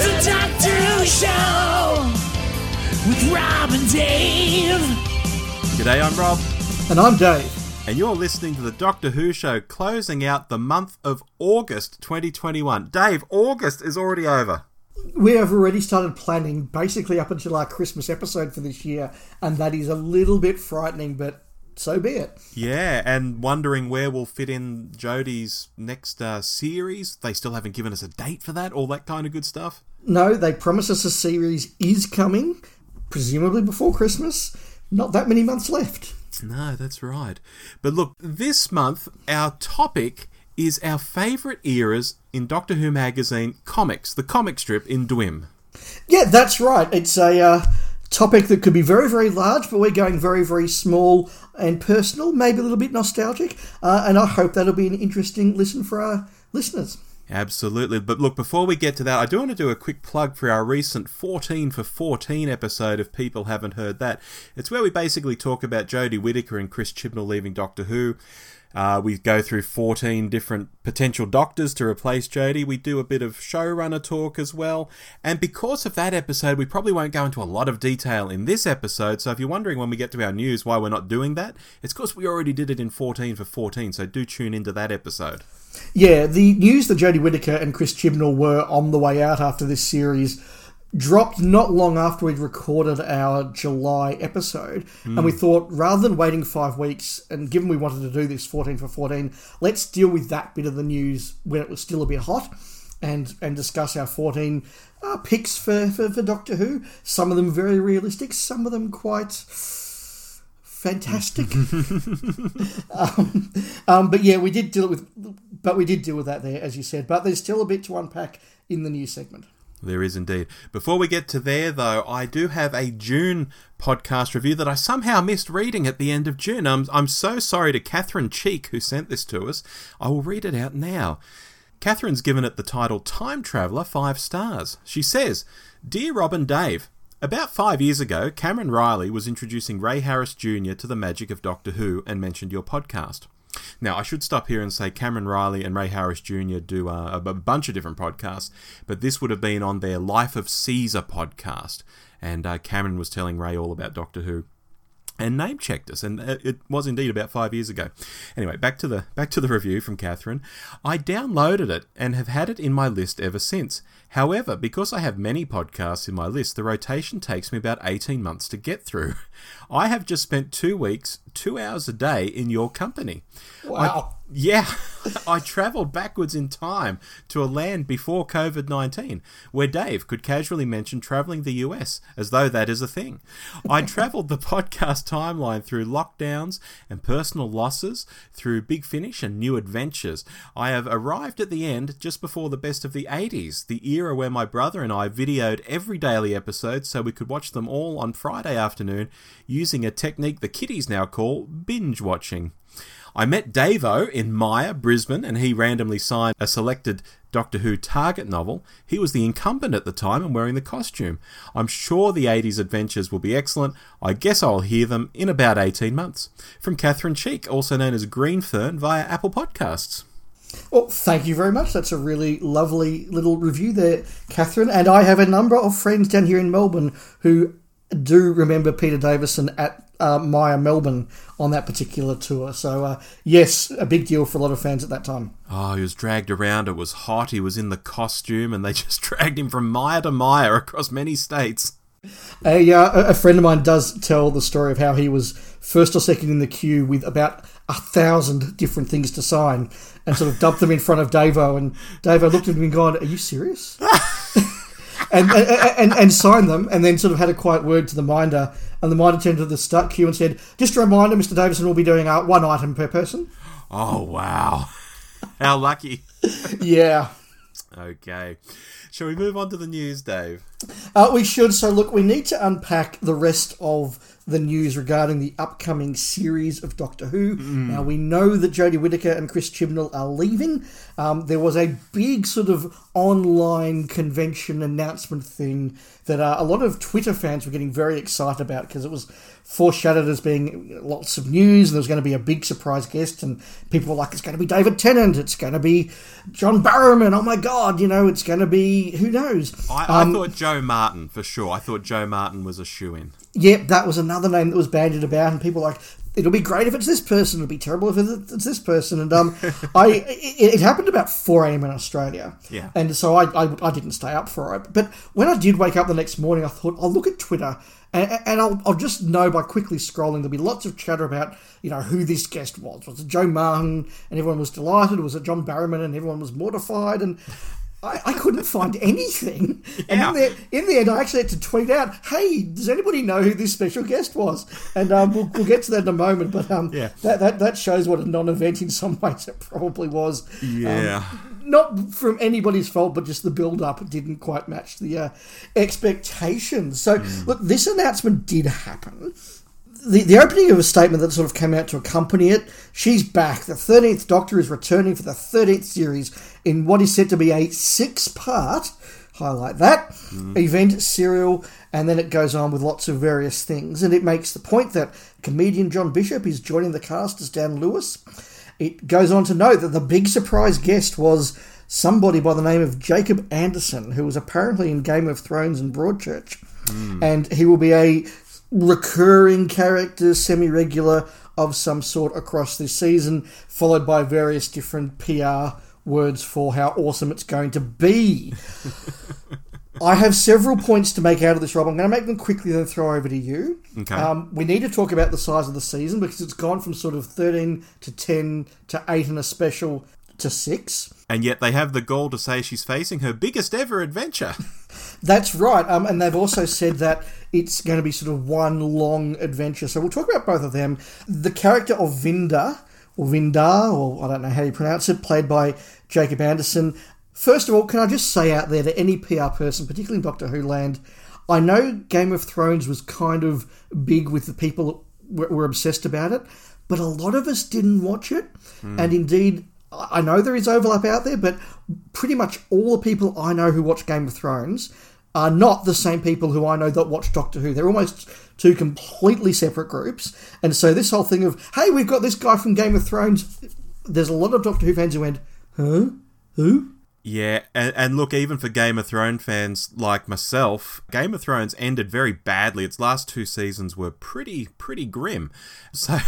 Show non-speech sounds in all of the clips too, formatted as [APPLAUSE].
The Doctor Who Show with Rob and Dave. G'day, I'm Rob, And I'm Dave. and you're listening to the Doctor Who show closing out the month of August 2021. Dave, August is already over. We have already started planning basically up until our Christmas episode for this year, and that is a little bit frightening, but so be it. Yeah, and wondering where we'll fit in Jodie's next uh, series. They still haven't given us a date for that, all that kind of good stuff. No, they promise us a series is coming, presumably before Christmas. Not that many months left. No, that's right. But look, this month our topic is our favourite eras in Doctor Who magazine comics, the comic strip in Dwim. Yeah, that's right. It's a uh, topic that could be very, very large, but we're going very, very small and personal, maybe a little bit nostalgic, uh, and I hope that'll be an interesting listen for our listeners. Absolutely. But look, before we get to that, I do want to do a quick plug for our recent 14 for 14 episode, if people haven't heard that. It's where we basically talk about Jodie Whittaker and Chris Chibnall leaving Doctor Who. Uh, we go through 14 different potential doctors to replace Jodie. We do a bit of showrunner talk as well. And because of that episode, we probably won't go into a lot of detail in this episode. So if you're wondering when we get to our news why we're not doing that, it's because we already did it in 14 for 14. So do tune into that episode. Yeah, the news that Jodie Whittaker and Chris Chibnall were on the way out after this series dropped not long after we'd recorded our July episode. And we thought, rather than waiting five weeks, and given we wanted to do this 14 for 14, let's deal with that bit of the news when it was still a bit hot and, and discuss our 14 uh, picks for, for, for Doctor Who. Some of them very realistic, some of them quite fantastic. [LAUGHS] um, um, but yeah, we did deal with, but we did deal with that there, as you said. But there's still a bit to unpack in the new segment. There is indeed. Before we get to there, though, I do have a June podcast review that I somehow missed reading at the end of June. I'm, I'm so sorry to Catherine Cheek, who sent this to us. I will read it out now. Catherine's given it the title Time Traveller 5 stars. She says, Dear Rob and Dave, about five years ago, Cameron Reilly was introducing Ray Harris Jr. to the magic of Doctor Who and mentioned your podcast. Now, I should stop here and say Cameron Reilly and Ray Harris Jr. do uh, a, a bunch of different podcasts, but this would have been on their Life of Caesar podcast. And uh, Cameron was telling Ray all about Doctor Who and name checked us, and it was indeed about five years ago. Anyway, back to the back to the review from Catherine. I downloaded it and have had it in my list ever since. However, because I have many podcasts in my list, the rotation takes me about eighteen months to get through. [LAUGHS] I have just spent two weeks, two hours a day in your company. Wow. Yeah, [LAUGHS] I travelled backwards in time to a land before COVID 19, where Dave could casually mention travelling the US as though that is a thing. I [LAUGHS] travelled the podcast timeline through lockdowns and personal losses, through Big Finish and new adventures. I have arrived at the end just before the best of the 80s, the era where my brother and I videoed every daily episode so we could watch them all on Friday afternoon using a technique the kiddies now call binge watching. I met Davo in Myer, Brisbane, and he randomly signed a selected Doctor Who Target novel. He was the incumbent at the time and wearing the costume. I'm sure the 80s adventures will be excellent. I guess I'll hear them in about 18 months. From Catherine Cheek, also known as Greenfern, via Apple Podcasts. Well, thank you very much. That's a really lovely little review there, Catherine. And I have a number of friends down here in Melbourne who do remember Peter Davison at uh, Myer Melbourne on that particular tour. So, uh, yes, a big deal for a lot of fans at that time. Oh, he was dragged around. It was hot. He was in the costume, and they [LAUGHS] just dragged him from Myer to Myer across many states. A, uh, a friend of mine does tell the story of how he was first or second in the queue with about a thousand different things to sign and sort of dumped them in front of Davo. And Davo looked at him and gone, Are you serious? [LAUGHS] and, and, and, and signed them and then sort of had a quiet word to the minder. And the minder turned to the stuck queue and said, Just a reminder, Mr. Davison will be doing uh, one item per person. Oh, wow. How lucky. Yeah. Okay. Shall we move on to the news, Dave? Uh, we should. So, look, we need to unpack the rest of the news regarding the upcoming series of Doctor Who. Now, we know that Jodie Whittaker and Chris Chibnall are leaving. Um, there was a big sort of online convention announcement thing that uh, a lot of Twitter fans were getting very excited about because it was foreshadowed as being lots of news and there was going to be a big surprise guest and people were like it's going to be David Tennant it's going to be John Barrowman oh my god you know it's going to be who knows I, I um, thought Jo Martin for sure I thought Jo Martin was a shoe in Yep, that was another name that was bandied about, and people were like it'll be great if it's this person. It'll be terrible if it's this person. And um, [LAUGHS] I it, it, happened about four a.m. in Australia. Yeah. And so I, I, I didn't stay up for it. But when I did wake up the next morning, I thought I'll look at Twitter. And, and I'll, I'll just know by quickly scrolling there'll be lots of chatter about you know who this guest was. Was it Jo Martin and everyone was delighted? Was it John Barrowman and everyone was mortified? And I, I couldn't find anything. And in, the, in the end, I actually had to tweet out, hey, does anybody know who this special guest was? And um, we'll, we'll get to that in a moment. But um, yeah. that, that, that shows what a non event in some ways it probably was. Yeah. Um, not from anybody's fault, but just the build up didn't quite match the uh, expectations. So, mm. look, this announcement did happen the, the opening of a statement that sort of came out to accompany it she's back. The 13th Doctor is returning for the 13th series in what is said to be a six part, highlight that, mm. event serial, and then it goes on with lots of various things. And it makes the point that comedian John Bishop is joining the cast as Dan Lewis. It goes on to note that the big surprise guest was somebody by the name of Jacob Anderson, who was apparently in Game of Thrones and Broadchurch. Mm. And he will be a recurring character, semi regular of some sort across this season, followed by various different PR words for how awesome it's going to be. [LAUGHS] I have several points to make out of this, Rob. I'm going to make them quickly, then throw over to you. Okay. Um, we need to talk about the size of the season because it's gone from sort of 13 to 10 to 8 and a special to 6. And yet they have the gall to say she's facing her biggest ever adventure. [LAUGHS] That's right. Um, and they've also said that it's going to be sort of one long adventure. So we'll talk about both of them. The character of Vinda, or Vindar, or I don't know how you pronounce it, played by Jacob Anderson. First of all, can I just say out there to any PR person, particularly in Doctor Who land, I know Game of Thrones was kind of big with the people that were obsessed about it, but a lot of us didn't watch it. Mm. And indeed, I know there is overlap out there, but pretty much all the people I know who watch Game of Thrones are not the same people who I know that watch Doctor Who. They're almost two completely separate groups. And so this whole thing of, hey, we've got this guy from Game of Thrones, there's a lot of Doctor Who fans who went, huh? Who? Yeah, and, and, look, even for Game of Thrones fans like myself, Game of Thrones ended very badly. Its last two seasons were pretty, pretty grim. [LAUGHS] So,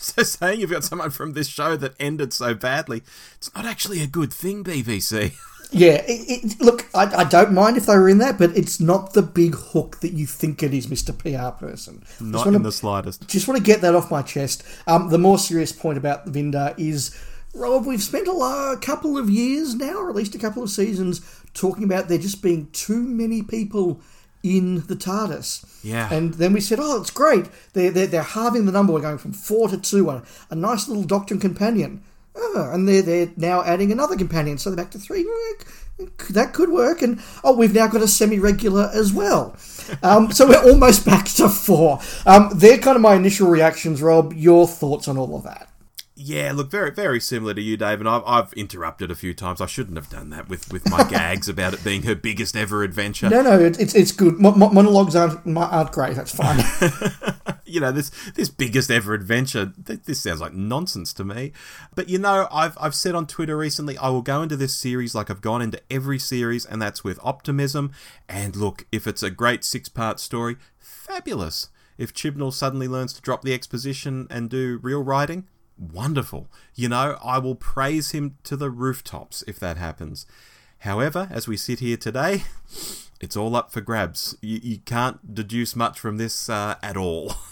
so saying you've got someone from this show that ended so badly, it's not actually a good thing, BBC. [LAUGHS] Yeah, it, it, look, I, I, don't mind if they were in that, but it's not the big hook that you think it is, Mr. PR person. Not in the slightest. Just want to get that off my chest. Um, the more serious point about the Vinda is, Rob, we've spent a, a couple of years now, or at least a couple of seasons, talking about there just being too many people in the TARDIS. Yeah. And then we said, oh, it's great. They're, they're, they're halving the number. We're going from four to two. A, a nice little doctor and companion. Oh, and they're, they're now adding another companion, so they're back to three. That could work. And oh, we've now got a semi regular as well. Um, so we're almost back to four. Um, they're kind of my initial reactions, Rob. Your thoughts on all of that? Yeah, look, very very similar to you, Dave. And I've, I've interrupted a few times. I shouldn't have done that with, with my [LAUGHS] gags about it being her biggest ever adventure. No, no, it's it's good. monologues aren't aren't great. That's fine. [LAUGHS] you know, this this biggest ever adventure. This sounds like nonsense to me. But you know, I've I've said on Twitter recently, I will go into this series like I've gone into every series, and that's with optimism. And look, if it's a great six part story, fabulous. If Chibnall suddenly learns to drop the exposition and do real writing wonderful. You know, I will praise him to the rooftops if that happens. However, as we sit here today, [LAUGHS] it's all up for grabs. You, you can't deduce much from this uh, at all. [LAUGHS]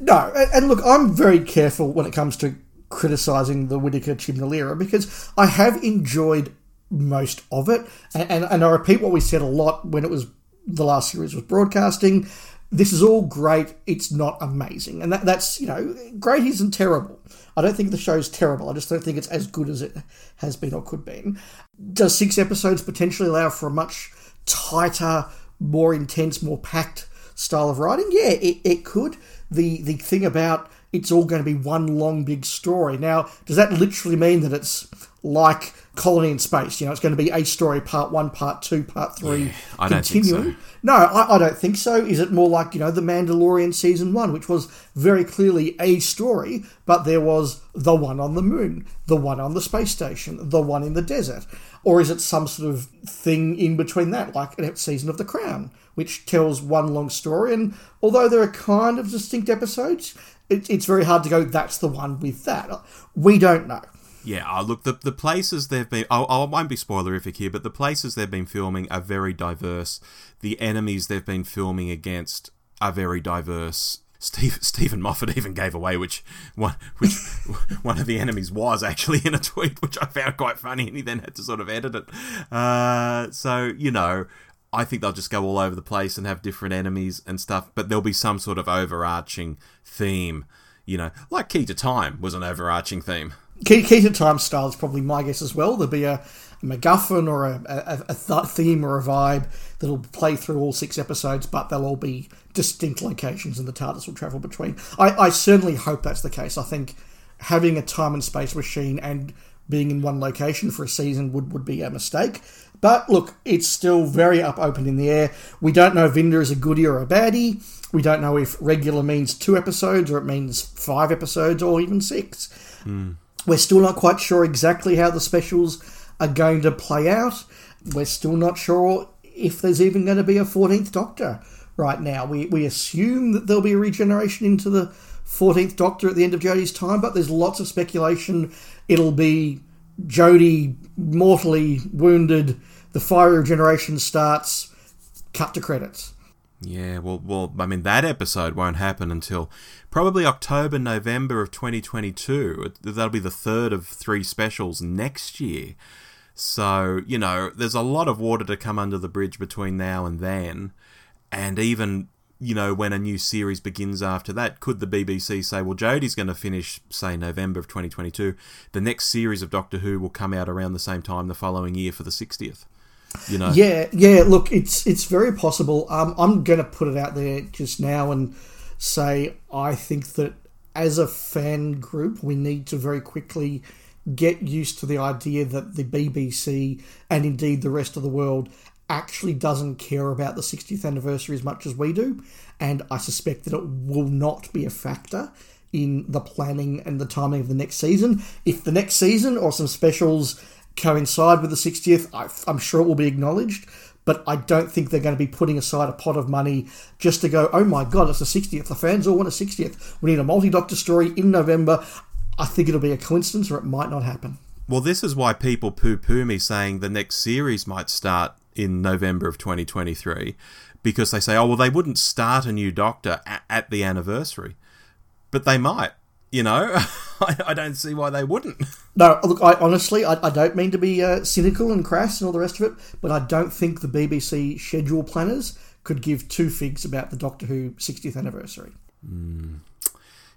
No, and look, I'm very careful when it comes to criticising the Whittaker Chibnall era because I have enjoyed most of it, and, and, and I repeat what we said a lot when it was the last series was broadcasting. This is all great. It's not amazing, and that, that's you know great isn't terrible. I don't think the show's terrible. I just don't think it's as good as it has been or could be. Does six episodes potentially allow for a much tighter, more intense, more packed style of writing? Yeah, it, it could. The the thing about it's all going to be one long big story. Now, does that literally mean that it's like Colony in Space. You know, it's going to be a story, part one, part two, part three, Yeah, I don't think continuing. so. No, I, I don't think so. Is it more like, you know, The Mandalorian season one, which was very clearly a story, but there was the one on the moon, the one on the space station, the one in the desert? Or is it some sort of thing in between that, like a season of The Crown, which tells one long story? And although there are kind of distinct episodes, it, it's very hard to go, that's the one with that. We don't know. Yeah, oh, look, the, the places they've been. I, I won't be spoilerific here, but the places they've been filming are very diverse. The enemies they've been filming against are very diverse. Steve, [LAUGHS] Steven Moffat even gave away which one which [LAUGHS] one of the enemies was actually in a tweet, which I found quite funny, and he then had to sort of edit it. Uh, so you know, I think they'll just go all over the place and have different enemies and stuff, but there'll be some sort of overarching theme. You know, like Key to Time was an overarching theme. Key, key to time style is probably my guess as well. There'll be a, a MacGuffin or a, a, a th- theme or a vibe that'll play through all six episodes, but they'll all be distinct locations and the TARDIS will travel between. I, I certainly hope that's the case. I think having a time and space machine and being in one location for a season would, would be a mistake. But look, it's still very up open in the air. We don't know if Vinder is a goodie or a baddie. We don't know if regular means two episodes or it means five episodes or even six. Hmm. We're still not quite sure exactly how the specials are going to play out. We're still not sure if there's even going to be a 14th Doctor right now. We, we assume that there'll be a regeneration into the 14th Doctor at the end of Jodie's time, but there's lots of speculation it'll be Jodie mortally wounded, the fire regeneration starts, cut to credits. Yeah, well, well, I mean, that episode won't happen until probably October, November of 2022. That'll be the third of three specials next year. So, you know, there's a lot of water to come under the bridge between now and then. And even, you know, when a new series begins after that, could the BBC say, well, Jodie's going to finish, say, November of 2022. The next series of Doctor Who will come out around the same time the following year for the 60th. You know? Yeah, yeah. Look, it's it's very possible. Um, I'm going to put it out there just now and say I think that as a fan group, we need to very quickly get used to the idea that the BBC and indeed the rest of the world actually doesn't care about the 60th anniversary as much as we do, and I suspect that it will not be a factor in the planning and the timing of the next season. If the next season or some specials coincide with the 60th, I, I'm sure it will be acknowledged. But I don't think they're going to be putting aside a pot of money just to go, oh my god, it's the 60th. The fans all want a 60th. We need a multi doctor story in November. I think it'll be a coincidence or it might not happen. Well, this is why people poo poo me saying the next series might start in November of 2023 because they say, oh, well, they wouldn't start a new Doctor at, at the anniversary. But they might, you know? [LAUGHS] I, I don't see why they wouldn't. No, look, I honestly, I, I don't mean to be uh, cynical and crass and all the rest of it, but I don't think the BBC schedule planners could give two figs about the Doctor Who 60th anniversary.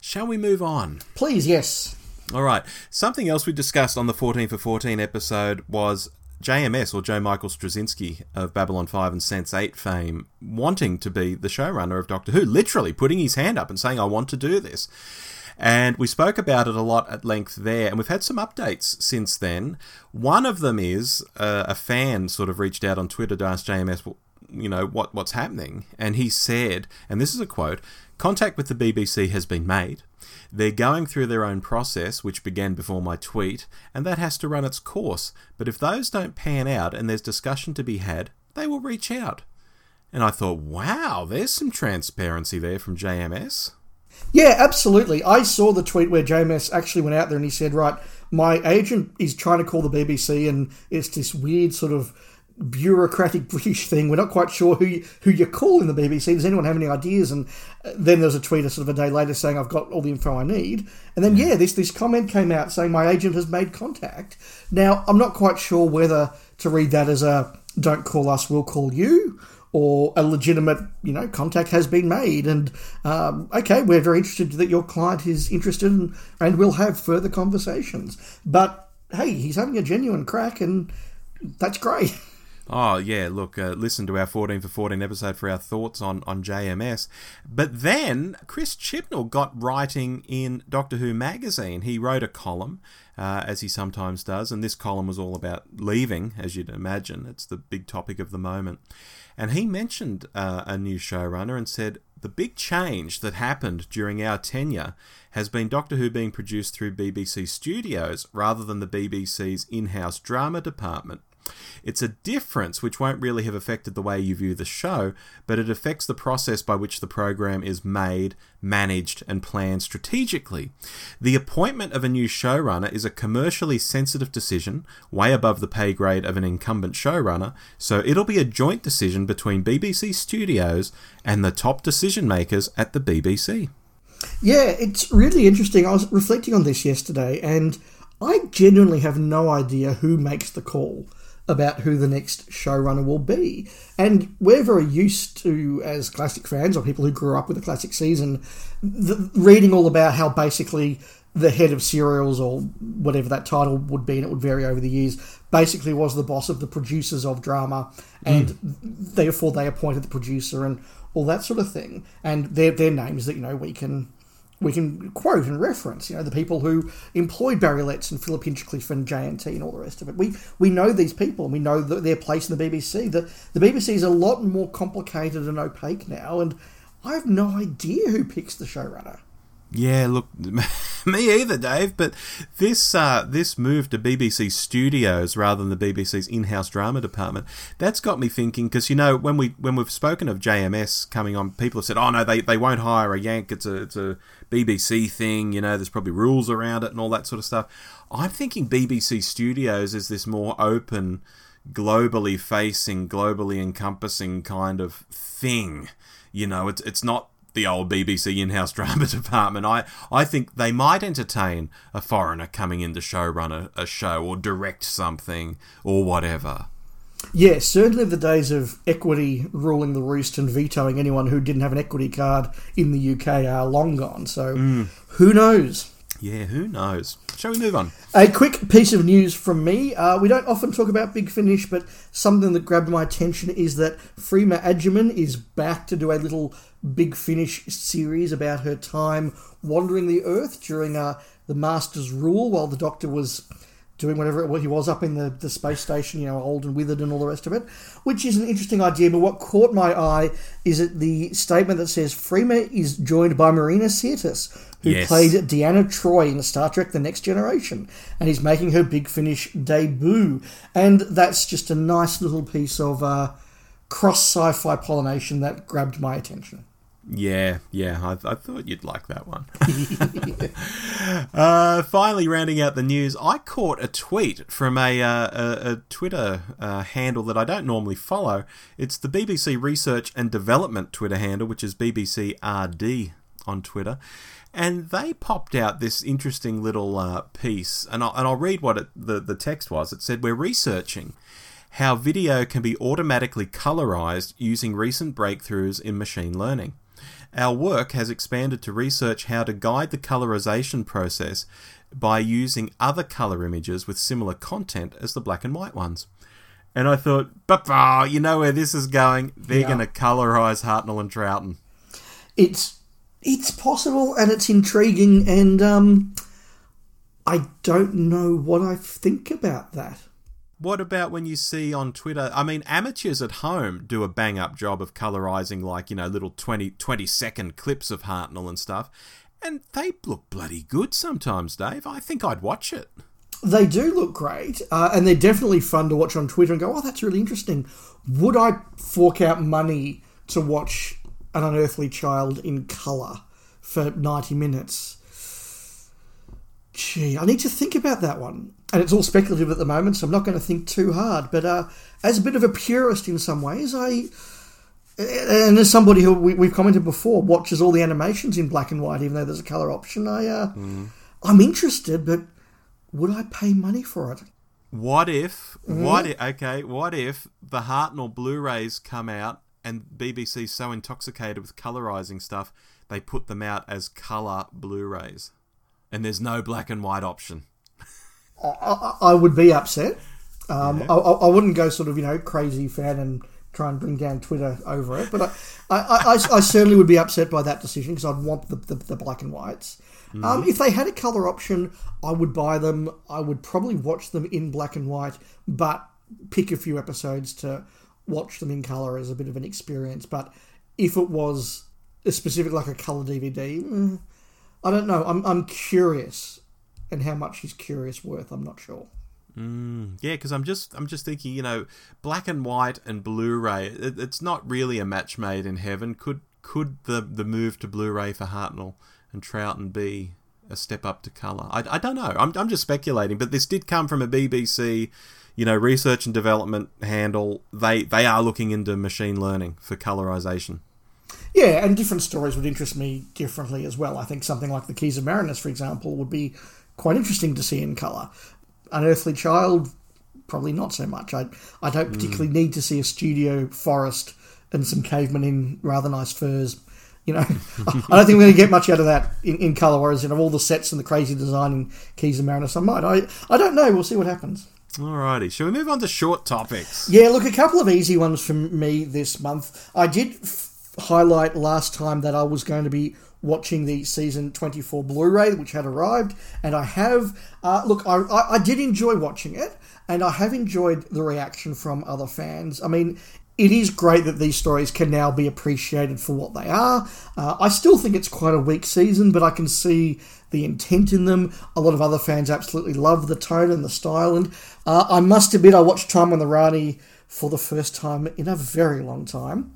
Shall we move on? Please, yes. All right. Something else we discussed on the 14 for 14 episode was JMS, or Joe Michael Straczynski of Babylon 5 and Sense 8 fame, wanting to be the showrunner of Doctor Who, literally putting his hand up and saying, I want to do this. And we spoke about it a lot at length there, and we've had some updates since then. One of them is uh, a fan sort of reached out on Twitter to ask JMS, you know, what what's happening, and he said, and this is a quote: "Contact with the BBC has been made. They're going through their own process, which began before my tweet, and that has to run its course. But if those don't pan out and there's discussion to be had, they will reach out." And I thought, wow, there's some transparency there from JMS. Yeah, absolutely. I saw the tweet where JMS actually went out there and he said, right, my agent is trying to call the BBC and it's this weird sort of bureaucratic [LAUGHS] British thing. We're not quite sure who you, who you call in the BBC. Does anyone have any ideas? And uh, then there was a tweet a sort of a day later saying, I've got all the info I need. And then, yeah, this, this comment came out saying my agent has made contact. Now, I'm not quite sure whether to read that as a don't call us, we'll call you or a legitimate, you know, contact has been made. And um, okay, we're very interested that your client is interested, and, and we'll have further conversations. But hey, he's having a genuine crack, and that's great. [LAUGHS] Oh yeah, look, uh, listen to our 14 for 14 episode for our thoughts on, on JMS. But then Chris Chibnall got writing in Doctor Who magazine. He wrote a column uh, as he sometimes does. And this column was all about leaving, as you'd imagine. It's the big topic of the moment. And he mentioned uh, a new showrunner and said, The big change that happened during our tenure has been Doctor Who being produced through BBC Studios rather than the BBC's in house drama department. It's a difference which won't really have affected the way you view the show, but it affects the process by which the program is made, managed, and planned strategically. The appointment of a new showrunner is a commercially sensitive decision, way above the pay grade of an incumbent showrunner, so it'll be a joint decision between BBC Studios and the top decision makers at the BBC. Yeah, it's really interesting. I was reflecting on this yesterday, and I genuinely have no idea who makes the call about who the next showrunner will be. And we're very used to, as classic fans or people who grew up with the classic season, the, reading all about how basically the head of serials or whatever that title would be, and it would vary over the years, basically was the boss of the producers of drama, and mm. therefore they appointed the producer and all that sort of thing. And their their names that you know we can we can quote and reference, you know, the people who employed Barry Letts and Philip Hinchcliffe and JNT and all the rest of it. We we know these people and we know their place in the BBC. The, the BBC is a lot more complicated and opaque now, and I have no idea who picks the showrunner. Yeah, look, [LAUGHS] me either, Dave. But this uh, this move to BBC Studios rather than the BBC's in-house drama department, that's got me thinking. Because you know, when we when we've spoken of JMS coming on, people have said, "Oh no, they, they won't hire a Yank. It's a it's a BBC thing. You know, there's probably rules around it and all that sort of stuff." I'm thinking BBC Studios is this more open, globally facing, globally encompassing kind of thing. You know, it's it's not the old BBC in-house [LAUGHS] drama department. I I think they might entertain a foreigner coming in to showrun a, a show or direct something or whatever. Yeah, certainly the days of equity ruling the roost and vetoing anyone who didn't have an equity card in the UK are long gone. So mm. who knows? Yeah, who knows? Shall we move on? A quick piece of news from me. Uh, we don't often talk about Big Finish, but something that grabbed my attention is that Freema Agyeman is back to do a little Big Finish series about her time wandering the Earth during uh, the Master's rule while the Doctor was doing whatever what he was up in the, the space station, you know, old and withered and all the rest of it, which is an interesting idea. But what caught my eye is the statement that says Freema is joined by Marina Sirtis, who yes. played Deanna Troi in Star Trek The Next Generation, and is making her Big Finish debut. And that's just a nice little piece of uh, cross sci fi pollination that grabbed my attention. Yeah, yeah, I, I, thought you'd like that one. [LAUGHS] uh, finally, rounding out the news, I caught a tweet from a, uh, a, a, Twitter uh, handle that I don't normally follow. It's the BBC Research and Development Twitter handle, which is BBC RD on Twitter. And they popped out this interesting little uh, piece, and I'll, and I'll read what it, the, the text was. It said, We're researching how video can be automatically colorized using recent breakthroughs in machine learning. Our work has expanded to research how to guide the colorization process by using other color images with similar content as the black and white ones. And I thought, Papa, you know where this is going. They're yeah. going to colorize Hartnell and Troughton. It's it's possible and it's intriguing, and um, I don't know what I think about that. What about when you see on Twitter? I mean, amateurs at home do a bang up job of colorizing, like, you know, little 20, 20 second clips of Hartnell and stuff. And they look bloody good sometimes, Dave. I think I'd watch it. They do look great, uh, and they're definitely fun to watch on Twitter and go, oh, that's really interesting. Would I fork out money to watch An Unearthly Child in colour for 90 minutes? Gee, I need to think about that one and it's all speculative at the moment, so I'm not going to think too hard. But uh, as a bit of a purist in some ways, I and as somebody who we, have commented before watches all the animations in black and white, even though there's a color option, I uh, mm. I'm interested, but would I pay money for it? What if? Mm. What if, okay? What if the Hartnell Blu-rays come out and BBC's so intoxicated with colorizing stuff, they put them out as color Blu-rays, and there's no black and white option. I, I, would be upset. Um, yeah. I, I, wouldn't go sort of you know crazy fan and try and bring down Twitter over it. But I, I, I, I certainly would be upset by that decision because I'd want the, the, the black and whites. Um, if they had a color option, I would buy them. I would probably watch them in black and white, but pick a few episodes to watch them in color as a bit of an experience. But if it was a specific like a color DVD, mm, I don't know. I'm I'm curious, and how much is curious worth? I'm not sure. Mm, yeah, because I'm just I'm just thinking, you know, black and white and Blu-ray. It, it's not really a match made in heaven. Could could the the move to Blu-ray for Hartnell and Troughton be a step up to color? I, I don't know. I'm I'm just speculating, but this did come from a BBC, you know, research and development handle. They they are looking into machine learning for colorization. Yeah, and different stories would interest me differently as well. I think something like the Keys of Marinus, for example, would be quite interesting to see in colour. Unearthly Child, probably not so much. I I don't hmm. particularly need to see a studio forest and some cavemen in rather nice furs. You know, [LAUGHS] I don't think we're going to get much out of that in, in colour. Whereas you know all the sets and the crazy design in Keys of Marinus, I might. I I don't know. We'll see what happens. Alrighty, shall we move on to short topics? Yeah, look, a couple of easy ones from me this month. I did highlight last time that I was going to be watching the season 24 Blu-ray, which had arrived, and I have. Uh, look, I, I, I did enjoy watching it, and I have enjoyed the reaction from other fans. I mean, it is great that these stories can now be appreciated for what they are. Uh, I still think it's quite a weak season, but I can see the intent in them. A lot of other fans absolutely love the tone and the style, and uh, I must admit, I watched Time and the Rani for the first time in a very long time.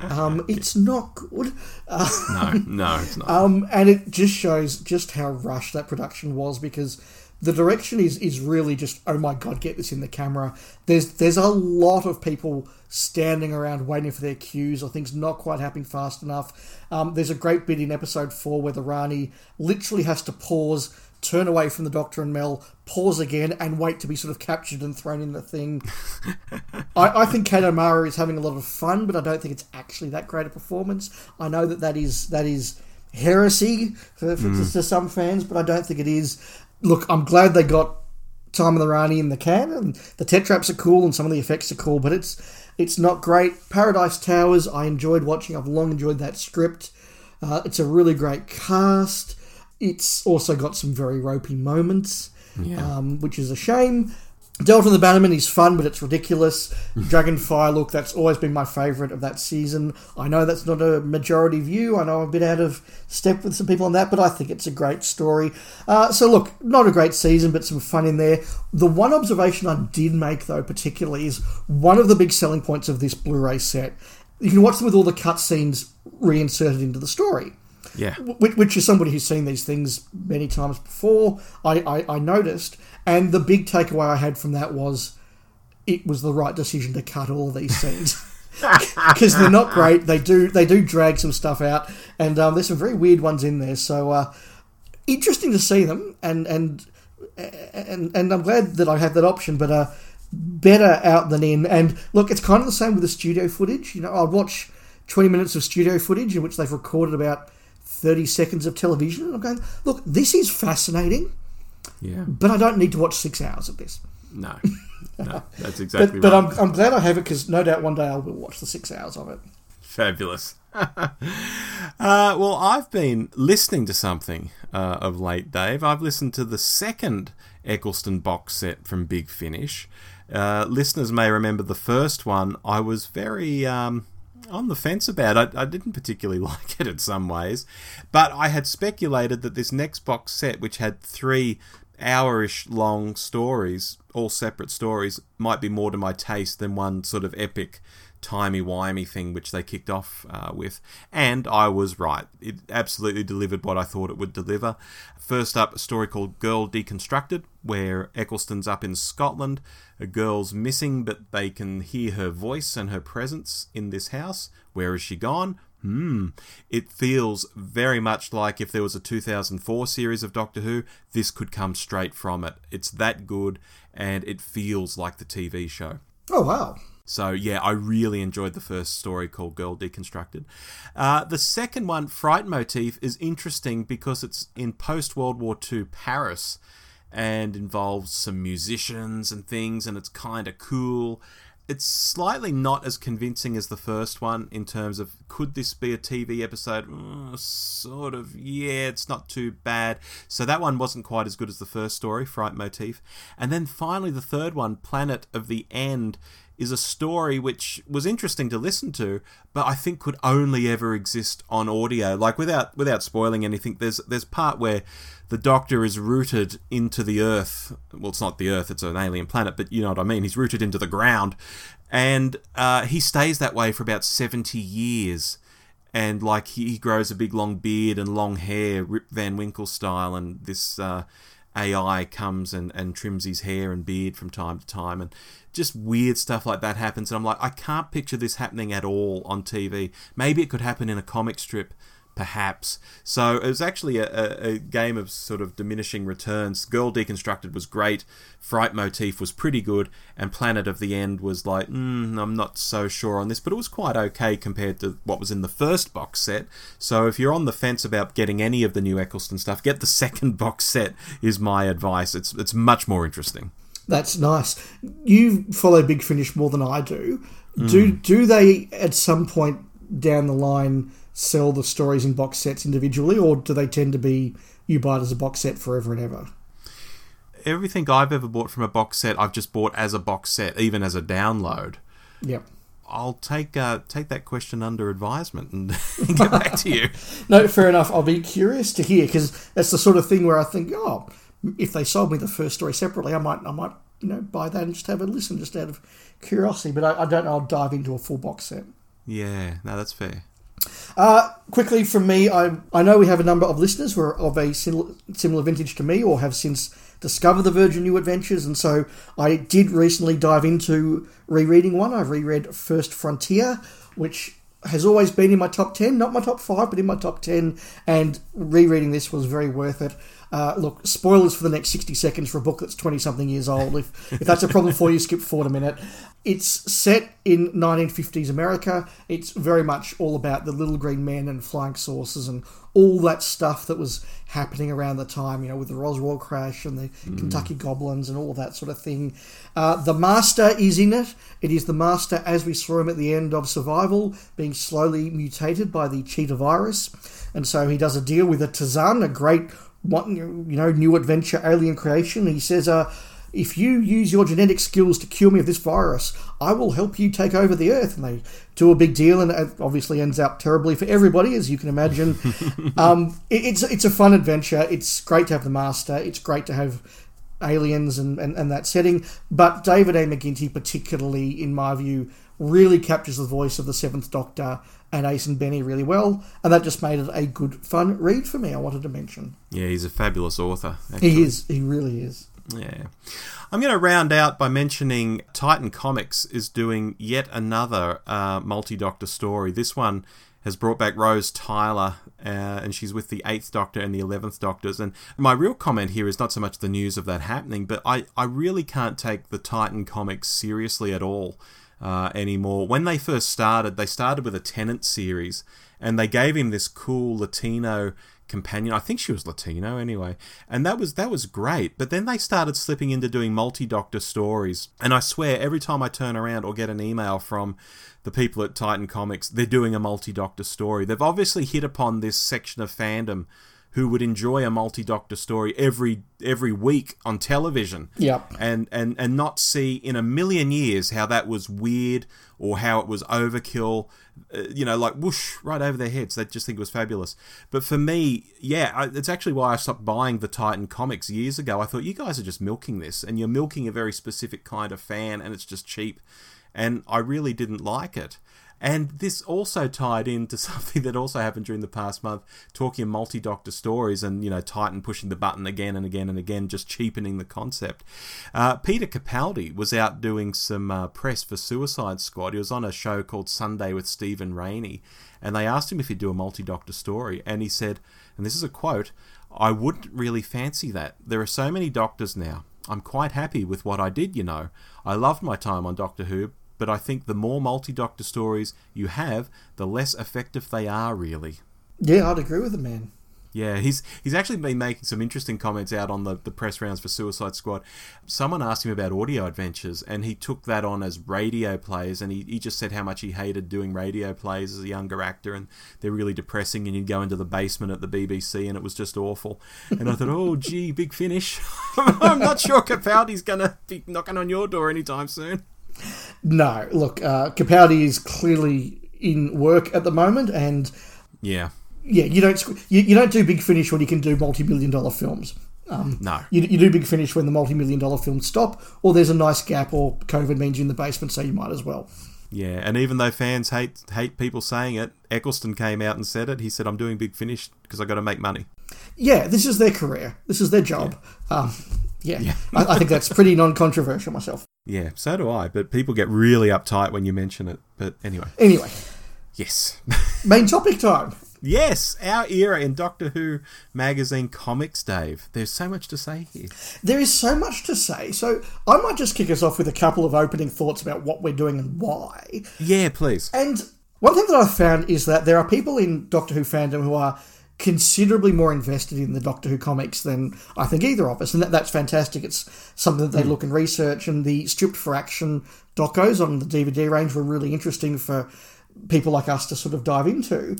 Um, [LAUGHS] it's not good. Uh, No, no, it's not. um, and it just shows just how rushed that production was because the direction is is really just oh my god, get this in the camera. There's there's a lot of people standing around waiting for their cues or things not quite happening fast enough. Um, there's a great bit in episode four where the Rani literally has to pause. Turn away from the Doctor and Mel, pause again, and wait to be sort of captured and thrown in the thing. [LAUGHS] I, I think Kate O'Mara is having a lot of fun, but I don't think it's actually that great a performance. I know that that is that is heresy for, for to some fans, but I don't think it is. Look, I'm glad they got Time and the Rani in the can, and the tetraps are cool, and some of the effects are cool, but it's it's not great. Paradise Towers, I enjoyed watching. I've long enjoyed that script. Uh, it's a really great cast. It's also got some very ropey moments, um, which is a shame. Delta and the Bannermen is fun, but it's ridiculous. [LAUGHS] Dragonfire, look, that's always been my favourite of that season. I know that's not a majority view. I know I'm a bit out of step with some people on that, but I think it's a great story. Uh, so, look, not a great season, but some fun in there. The one observation I did make, though, particularly, is one of the big selling points of this Blu ray set. You can watch them with all the cutscenes reinserted into the story yeah. which, which is somebody who's seen these things many times before. I, I, I noticed, and the big takeaway I had from that was it was the right decision to cut all these scenes [LAUGHS] [LAUGHS] because they're not great. They do they do drag some stuff out, and um, there's some very weird ones in there. So uh, interesting to see them, and and and and I'm glad that I have that option, but. Uh, Better out than in, and look, it's kind of the same with the studio footage. You know, I'd watch 20 minutes of studio footage in which they've recorded about 30 seconds of television. And I'm going, look, this is fascinating, Yeah. but I don't need to watch six hours of this. No. [LAUGHS] No. That's But, exactly but right. I'm, I'm glad I have it because no doubt one day I will watch the six hours of it. Fabulous. [LAUGHS] uh, well, I've been listening to something uh, of late, Dave. I've listened to the second Eccleston box set from Big Finish. Uh, listeners may remember the first one. I was very um, on the fence about. I, I didn't particularly [LAUGHS] like it in some ways, but I had speculated that this next box set, which had three hour-ish long stories, all separate stories, might be more to my taste than one sort of epic timey-wimey thing which they kicked off uh, with. And I was right. It absolutely delivered what I thought it would deliver. First up, a story called Girl Deconstructed, where Eccleston's up in Scotland. A girl's missing, but they can hear her voice and her presence in this house. Where is she gone? Hmm. It feels very much like if there was a 2004 series of Doctor Who, this could come straight from it. It's that good, and it feels like the TV show. Oh, wow. So yeah, I really enjoyed the first story called Girl Deconstructed. Uh, the second one, Fright Motif, is interesting because it's in post World War II Paris and involves some musicians and things, and it's kind of cool. it's slightly not as convincing as the first one in terms of could this be a TV episode? Mm, sort of, yeah, it's not too bad. So that one wasn't quite as good as the first story, Fright Motif. And then finally, the third one, Planet of the End, is a story which was interesting to listen to, but I think could only ever exist on audio. Like without without spoiling anything, there's there's part where the Doctor is rooted into the Earth. Well, it's not the Earth; it's an alien planet, but you know what I mean. He's rooted into the ground, and uh, he stays that way for about seventy years. And like he, grows a big long beard and long hair, Rip Van Winkle style, and this. Uh, AI comes and, and trims his hair and beard from time to time, and just weird stuff like that happens. And I'm like, I can't picture this happening at all on TV. Maybe it could happen in a comic strip, perhaps. So it was actually a, a, game of sort of diminishing returns. Girl Deconstructed was great, Fright Motif was pretty good, and Planet of the End was like, mm, I'm not so sure on this, but it was quite okay compared to what was in the first box set. So if you're on the fence about getting any of the new Eccleston stuff, get the [LAUGHS] second box set, is my advice. It's, it's much more interesting. That's nice. You follow Big Finish more than I do. Mm. Do do they at some point down the line sell the stories in box sets individually, or do they tend to be you buy it as a box set forever and ever? Everything I've ever bought from a box set, I've just bought as a box set, even as a download. Yep. I'll take uh, take that question under advisement and [LAUGHS] get back to you. [LAUGHS] no, fair enough. I'll be curious to hear because that's the sort of thing where I think, oh, if they sold me the first story separately, I might I might you know buy that and just have a listen just out of curiosity. But I, I don't know. I'll dive into a full box set. Yeah, no, that's fair. Uh, quickly from me, I I know we have a number of listeners who are of a similar, similar vintage to me or have since discovered the Virgin New Adventures, and so I did recently dive into rereading one. I reread First Frontier, which has always been in my top 10, not my top 5, but in my top 10, and rereading this was very worth it. Uh, look, spoilers for the next 60 seconds for a book that's 20 something years old. If, if that's a problem for you, skip forward a minute. It's set in 1950s America. It's very much all about the little green men and flying saucers and all that stuff that was happening around the time, you know, with the Roswell crash and the mm. Kentucky Goblins and all that sort of thing. Uh, the Master is in it. It is the Master as we saw him at the end of Survival, being slowly mutated by the cheetah virus. And so he does a deal with a Tzun, a great what you know new adventure alien creation. He says, uh, if you use your genetic skills to cure me of this virus, I will help you take over the Earth. And they do a big deal, and it obviously ends out terribly for everybody, as you can imagine. [LAUGHS] um, it, it's it's a fun adventure. It's great to have the Master. It's great to have aliens and, and, and that setting. But David A. McIntee, particularly in my view, really captures the voice of the Seventh Doctor and Ace and Benny really well, and that just made it a good, fun read for me. I wanted to mention. Yeah, he's a fabulous author. Actually. He is. He really is. Yeah. I'm going to round out by mentioning Titan Comics is doing yet another uh, multi Doctor story. This one has brought back Rose Tyler, uh, and she's with the Eighth Doctor and the Eleventh Doctors. And my real comment here is not so much the news of that happening, but I, I really can't take the Titan comics seriously at all uh, anymore. When they first started, they started with a Tennant series, and they gave him this cool Latino companion. I think she was Latino anyway, and that was that was great. But then they started slipping into doing multi-doctor stories, and I swear every time I turn around or get an email from the people at Titan Comics, they're doing a multi-doctor story. They've obviously hit upon this section of fandom who would enjoy a multi-doctor story every every week on television. Yep. And and and not see in a million years how that was weird or how it was overkill. Uh, you know, like whoosh right over their heads. They just think it was fabulous. But for me, yeah, I, it's actually why I stopped buying the Titan comics years ago. I thought you guys are just milking this, and you're milking a very specific kind of fan, and it's just cheap. And I really didn't like it. And this also tied into [LAUGHS] something that also happened during the past month, talking multi doctor stories and, you know, Titan pushing the button again and again and again, just cheapening the concept. Uh, Peter Capaldi was out doing some uh, press for Suicide Squad. He was on a show called Sunday with Stephen Rainey, and they asked him if he'd do a multi doctor story. And he said, and this is a quote, I wouldn't really fancy that. There are so many doctors now. I'm quite happy with what I did, you know. I loved my time on Doctor Who, but I think the more multi doctor stories you have, the less effective they are, really. Yeah, I'd agree with the man. Yeah, he's he's actually been making some interesting comments out on the, the press rounds for Suicide Squad. Someone asked him about audio adventures, and he took that on as radio plays, and he, he just said how much he hated doing radio plays as a younger actor, and they're really depressing, and you'd go into the basement at the BBC, and it was just awful. And I thought, oh, gee, big finish. [LAUGHS] I'm not sure Capaldi's going to be knocking on your door anytime soon. No, look, uh, Capaldi is clearly in work at the moment, and Yeah. yeah, you don't you, you don't do big finish when you can do multi million dollar films. Um, No. you, you do big finish when the multi million dollar films stop, or there's a nice gap, or COVID means you're in the basement, so you might as well. Yeah, and even though fans hate hate people saying it, Eccleston came out and said it. He said, "I'm doing Big Finish because I got to make money." Yeah, this is their career. This is their job. Um, yeah, I, I think that's pretty non-controversial myself. Yeah, so do I. But people get really uptight when you mention it. But anyway, Anyway, yes, [LAUGHS] main topic time. yes, our era in Doctor Who magazine comics, Dave. There's so much to say here. There is so much to say, so I might just kick us off with a couple of opening thoughts about what we're doing and why. Yeah, please. And one thing that I've found is that there are people in Doctor Who fandom who are considerably more invested in the Doctor Who comics than I think either of us, and that, that's fantastic. It's something that they hmm. look and research, and the stripped for action docos on the DVD range were really interesting for people like us to sort of dive into.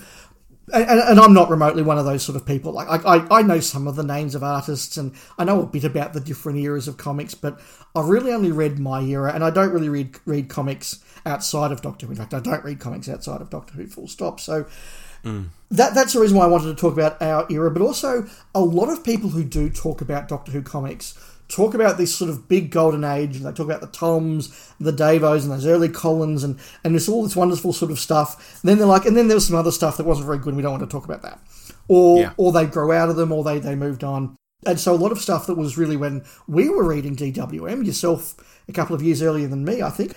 And, and, I'm not remotely one of those sort of people. Like I, I, I know some of the names of artists, and I know a bit about the different eras of comics, but I've really only read my era, and I don't really read read comics outside of Doctor Who. In fact, I don't read comics outside of Doctor Who. Full stop. So that that's the reason why I wanted to talk about our era, but also a lot of people who do talk about Doctor Who comics talk about this sort of big golden age, and they talk about the Toms, the Davos, and those early Colins, and and this all this wonderful sort of stuff. And then they're like, and then there was some other stuff that wasn't very good. and We don't want to talk about that, or Yeah. or they grow out of them, or they they moved on. And so a lot of stuff that was really when we were reading DWM, yourself a couple of years earlier than me, I think,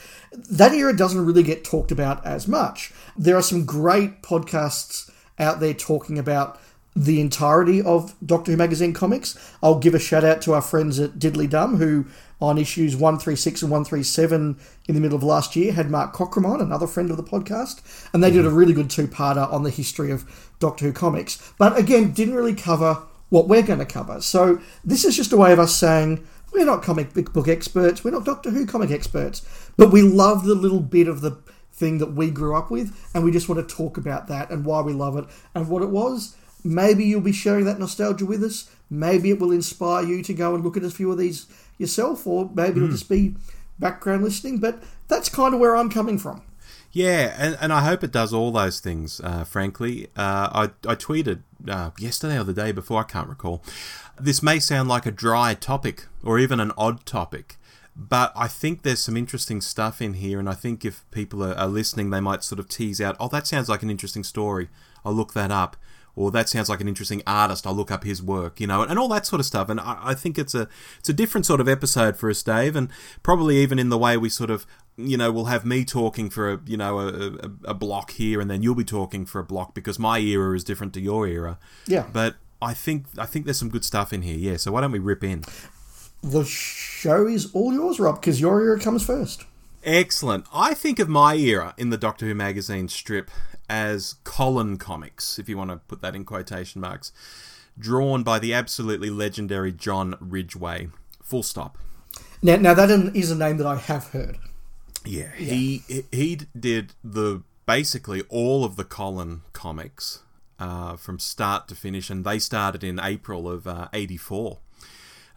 that era doesn't really get talked about as much. There are some great podcasts out there talking about the entirety of Doctor Who magazine comics. I'll give a shout out to our friends at Diddley Dum, who on issues 136 and 137 in the middle of last year had Mark Cockram on, another friend of the podcast, and they did a really good two-parter on the history of Doctor Who comics. But again, didn't really cover what we're going to cover. So this is just a way of us saying we're not comic book experts, we're not Doctor Who comic experts, but we love the little bit of the thing that we grew up with, and we just want to talk about that and why we love it and what it was. Maybe you'll be sharing that nostalgia with us. Maybe it will inspire you to go and look at a few of these yourself, or maybe it'll just be background listening. But that's kind of where I'm coming from. Yeah, and, and I hope it does all those things, uh, frankly. Uh, I, I tweeted uh, yesterday or the day before, I can't recall. This may sound like a dry topic or even an odd topic, but I think there's some interesting stuff in here, and I think if people are, are listening, they might sort of tease out, oh, that sounds like an interesting story. I'll look that up. Or that sounds like an interesting artist. I'll look up his work, you know, and all that sort of stuff. And I, I think it's a it's a different sort of episode for us, Dave, and probably even in the way we sort of you know, we'll have me talking for a you know a, a, a block here, and then you'll be talking for a block because my era is different to your era. Yeah. But I think I think there's some good stuff in here. Yeah. So why don't we rip in? The show is all yours, Rob, because your era comes first. Excellent. I think of my era in the Doctor Who magazine strip as Colin comics, if you want to put that in quotation marks, drawn by the absolutely legendary John Ridgway. Full stop. Now, now that is a name that I have heard. Yeah, he he did the basically all of the Colin comics uh, from start to finish, and they started in April of '84.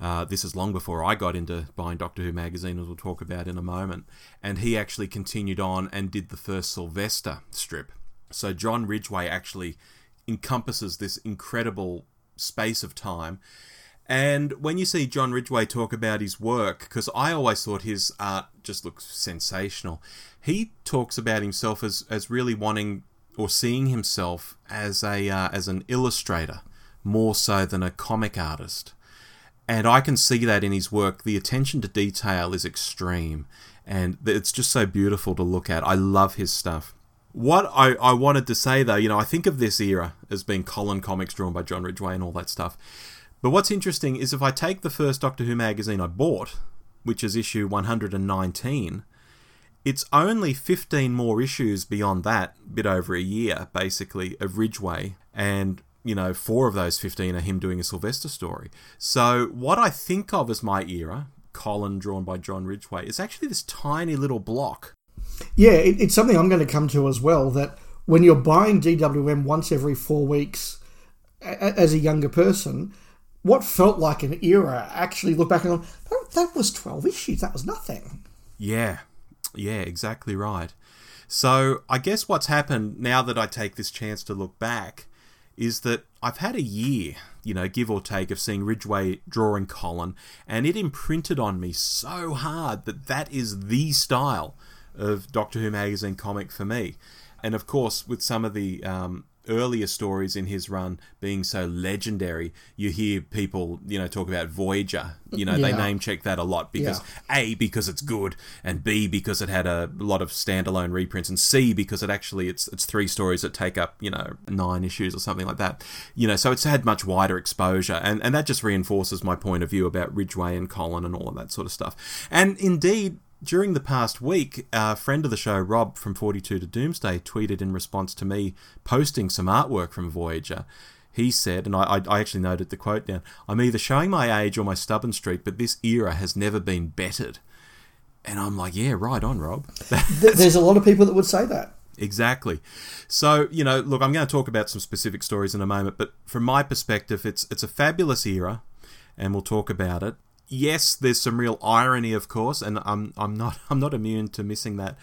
Uh, this is long before I got into buying Doctor Who magazine, as we'll talk about in a moment. And he actually continued on and did the first Sylvester strip. So John Ridgway actually encompasses this incredible space of time. And when you see John Ridgway talk about his work, because I always thought his art just looks sensational, he talks about himself as, as really wanting or seeing himself as a uh, as an illustrator more so than a comic artist. And I can see that in his work. The attention to detail is extreme, and it's just so beautiful to look at. I love his stuff. What I, I wanted to say though, you know, I think of this era as being Colin comics drawn by John Ridgway and all that stuff. But what's interesting is if I take the first Doctor Who magazine I bought, which is issue 119, it's only 15 more issues beyond that, bit over a year, basically, of Ridgway, And you know, four of those 15 are him doing a Sylvester story. So, what I think of as my era, Colin drawn by John Ridgway, is actually this tiny little block. Yeah, it, it's something I'm going to come to as well. That when you're buying DWM once every four weeks a- as a younger person, what felt like an era actually look back and go, that, that was 12 issues, that was nothing. Yeah, yeah, exactly right. So I guess what's happened now that I take this chance to look back is that I've had a year, you know, give or take, of seeing Ridgway drawing Colin, and it imprinted on me so hard that that is the style of Doctor Who magazine comic for me. And of course, with some of the um, earlier stories in his run being so legendary, you hear people, you know, talk about Voyager. You know, they name check that a lot because A because it's good, and B because it had a lot of standalone reprints, and C because it actually it's it's three stories that take up you know nine issues or something like that. You know, so it's had much wider exposure, and and that just reinforces my point of view about Ridgway and Colin and all of that sort of stuff. And indeed, during the past week, a friend of the show, Rob from 42 to Doomsday, tweeted in response to me posting some artwork from Voyager. He said, and I, I- I actually noted the quote down I'm either showing my age or my stubborn streak, but this era has never been bettered. And I'm like, yeah, right on, Rob. [LAUGHS] There's a lot of people that would say that. Exactly. So, you know, look, I'm going to talk about some specific stories in a moment, but from my perspective, it's it's a fabulous era, and we'll talk about it. Yes, there's some real irony, of course, and I'm I'm not [LAUGHS] I'm not immune to missing that.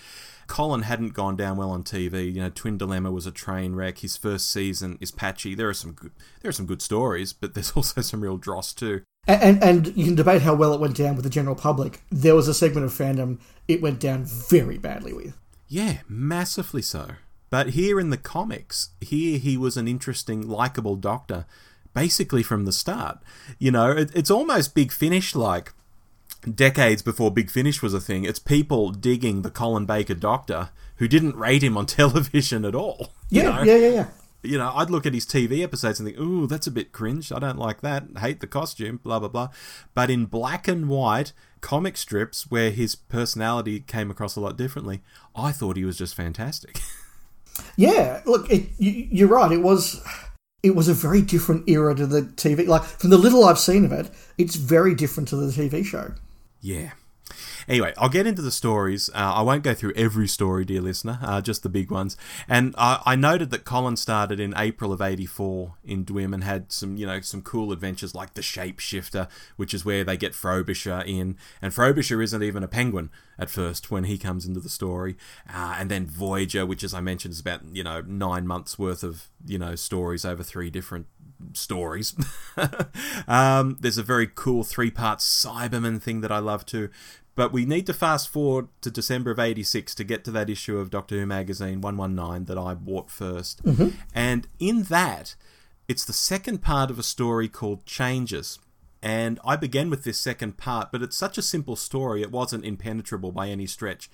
Colin hadn't gone down well on TV. You know, Twin Dilemma was a train wreck. His first season is patchy. There are some good there are some good stories, but there's [LAUGHS] also some real dross too. And, and, and you can debate how well it went down with the general public. There was a segment of fandom it went down very badly with. Yeah, massively so. But here in the comics, here he was an interesting, likable doctor, basically from the start. You know, it, it's almost Big Finish like. Decades before Big Finish was a thing, it's people digging the Colin Baker doctor who didn't rate him on [LAUGHS] television at all. You Yeah, know? yeah, yeah, yeah. you know, I'd look at his TV episodes and think, ooh, that's a bit cringe. I don't like that. Hate the costume, blah, blah, blah. But in black and white comic strips where his personality came across a lot differently, I thought he was just fantastic. [LAUGHS] Yeah, look, it, you, you're right. It was it was a very different era to the TV. Like from the little I've seen of it, it's very different to the TV show. yeah. Anyway, I'll get into the stories. Uh, I won't go through every story, dear listener, uh, just the big ones. And I I noted that Colin started in April of '84 in Dwim and had some, you know, some cool adventures like the Shapeshifter, which is where they get Frobisher in. And Frobisher isn't even a penguin at first when he comes into the story. Uh, and then Voyager, which, as I mentioned, is about you know nine months worth of you know stories over three different stories. [LAUGHS] um, there's a very cool three part Cyberman thing that I love too. But we need to fast forward to December of 86 to get to that issue of Doctor Who magazine 119 that I bought 1st mm-hmm. And in that, it's the second part of a story called Changes. And I began with this second part, but it's such a simple story, it wasn't impenetrable by any stretch.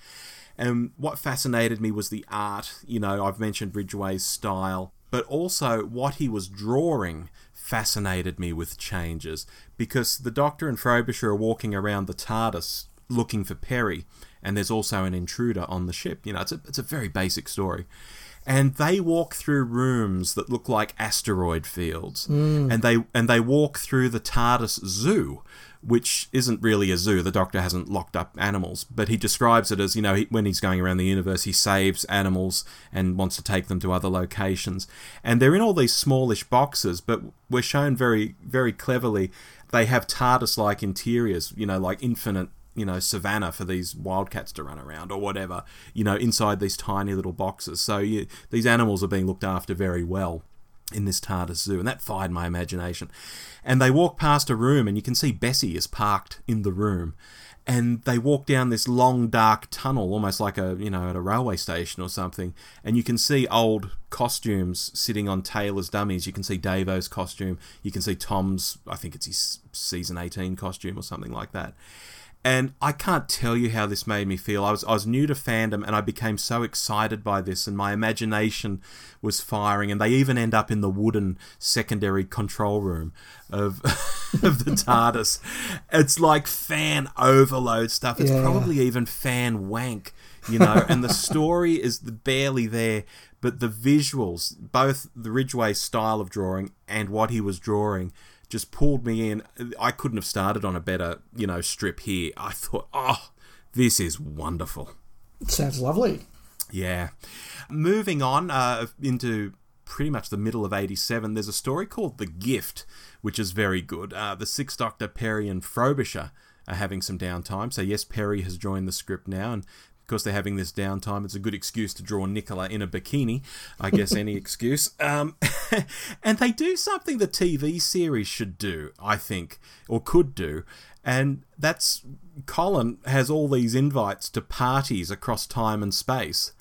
And what fascinated me was the art. You know, I've mentioned Ridgway's style, but also what he was drawing fascinated me with changes because the Doctor and Frobisher are walking around the TARDIS looking for Peri, and there's also an intruder on the ship. You know, it's a, it's a very basic story. And they walk through rooms that look like asteroid fields, hmm. and they and they walk through the TARDIS zoo, which isn't really a zoo. The Doctor hasn't locked up animals, but he describes it as you know he, when he's going around the universe, he saves animals and wants to take them to other locations. And they're in all these smallish boxes, but we're shown very very cleverly they have TARDIS-like interiors, you know, like infinite you know savannah for these wildcats to run around or whatever you know inside these tiny little boxes so you, these animals are being looked after very well in this TARDIS zoo, and that fired my imagination. And they walk past a room, and you can see Bessie is parked in the room. And they walk down this long, dark tunnel, almost like a you know at a railway station or something. And you can see old costumes sitting on tailor's dummies. You can see Davo's costume. You can see Tom's, I think it's his season eighteen costume or something like that. And I can't tell you how this made me feel. I was I was new to fandom and I became so excited by this and my imagination was firing and they even end up in the wooden secondary control room of [LAUGHS] of the TARDIS. It's like fan overload stuff. It's Yeah. probably even fan wank you know, and the [LAUGHS] story is barely there, but the visuals, both the Ridgway style of drawing and what he was drawing, just pulled me in. I couldn't have started on a better, you know, strip here. I thought, oh, this is wonderful. Sounds lovely. Yeah. Moving on uh, into pretty much the middle of 87, there's a story called The Gift, which is very good. Uh, the Sixth Doctor, Peri, and Frobisher are having some downtime. So, yes, Peri has joined the script now, and because they're having this downtime, it's a good excuse to draw Nicola in a bikini. I guess any [LAUGHS] excuse. Um, [LAUGHS] and they do something the TV series should do, I think, or could do. And that's Colin has all these invites to parties across time and space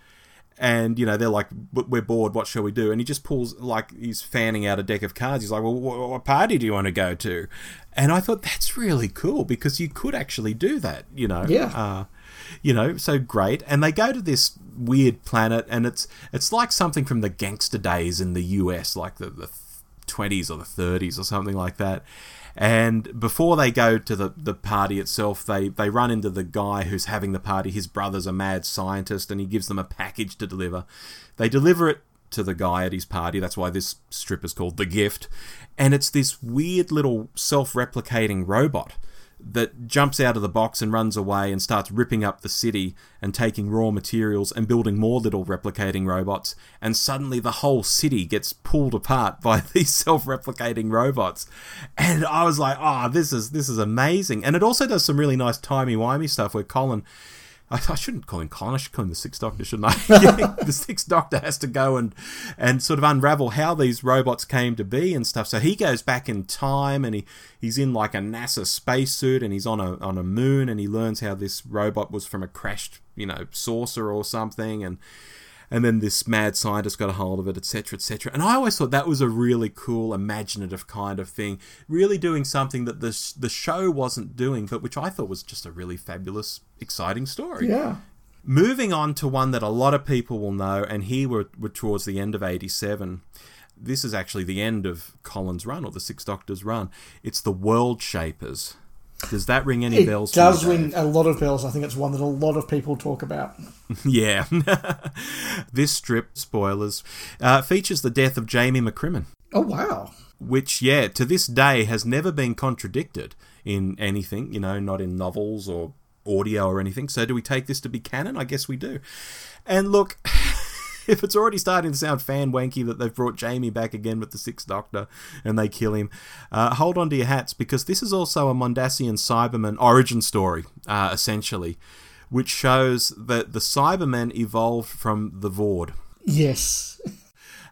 and you know they're like we're bored what shall we do and he just pulls like he's fanning out a deck of cards he's like well what party do you want to go to and i thought that's really cool because you could actually do that you know yeah uh, you know so great and they go to this weird planet and it's it's like something from the gangster days in the us like the, the 20s or the 30s or something like that and before they go to the, the party itself, they, they run into the guy who's having the party. His brother's a mad scientist and he gives them a package to deliver. They deliver it to the guy at his party. That's why this strip is called The Gift. And it's this weird little self replicating robot that jumps out of the box and runs away and starts ripping up the city and taking raw materials and building more little replicating robots. And suddenly the whole city gets pulled apart [LAUGHS] by these self-replicating robots. And I was like, oh, this is this is amazing. And it also does some really nice timey-wimey stuff where Colin I, I, shouldn't call him Colin. I should call him the Sixth Doctor, shouldn't I? [LAUGHS] the Sixth Doctor has to go and and sort of unravel how these robots came to be and stuff. So he goes back in time and he, he's in like a NASA spacesuit and he's on a on a moon and he learns how this robot was from a crashed you know saucer or something and and then this mad scientist got a hold of it, etc., etc. And I always thought that was a really cool, imaginative kind of thing, really doing something that the the show wasn't doing, but which I thought was just a really fabulous, exciting story. Yeah. Moving on to one that a lot of people will know, and here we're, we're towards the end of '87. This is actually the end of Colin's run or the Six Doctors run. It's the World Shapers. Does that ring any it bells? It does ring a lot of bells. I think it's one that a lot of people talk about. [LAUGHS] yeah. [LAUGHS] this strip, spoilers, uh, features the death of Jamie McCrimmon. Oh, wow. Which, yeah, to this day has never been contradicted in anything, you know, not in novels or audio or anything. So do we take this to be canon? I guess we do. And look. If it's already starting to sound fan wanky that they've brought Jamie back again with the Sixth Doctor and they kill him, uh, hold on to your hats because this is also a Mondasian Cyberman origin story, uh, essentially, which shows that the Cybermen evolved from the Vord. Yes.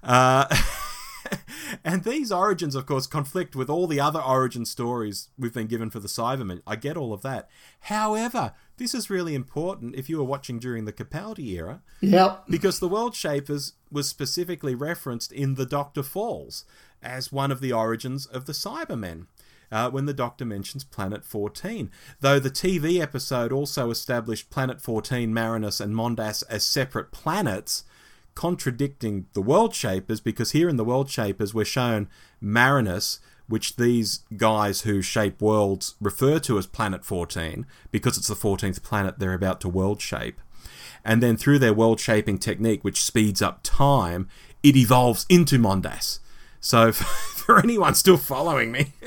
Uh, [LAUGHS] and these origins, of course, conflict with all the other origin stories we've been given for the Cybermen. I get all of that. However, this is really important if you were watching during the Capaldi era. Yep. Because the World Shapers was specifically referenced in The Doctor Falls as one of the origins of the Cybermen. Uh, when the Doctor mentions Planet 14. Though the TV episode also established Planet 14, Marinus, and Mondas as separate planets, contradicting the World Shapers because here in the World Shapers we're shown Marinus, which these guys who shape worlds refer to as Planet 14 because it's the 14th planet they're about to world shape. And then through their world shaping technique, which speeds up time, it evolves into Mondas. So, [LAUGHS] for anyone still following me [LAUGHS]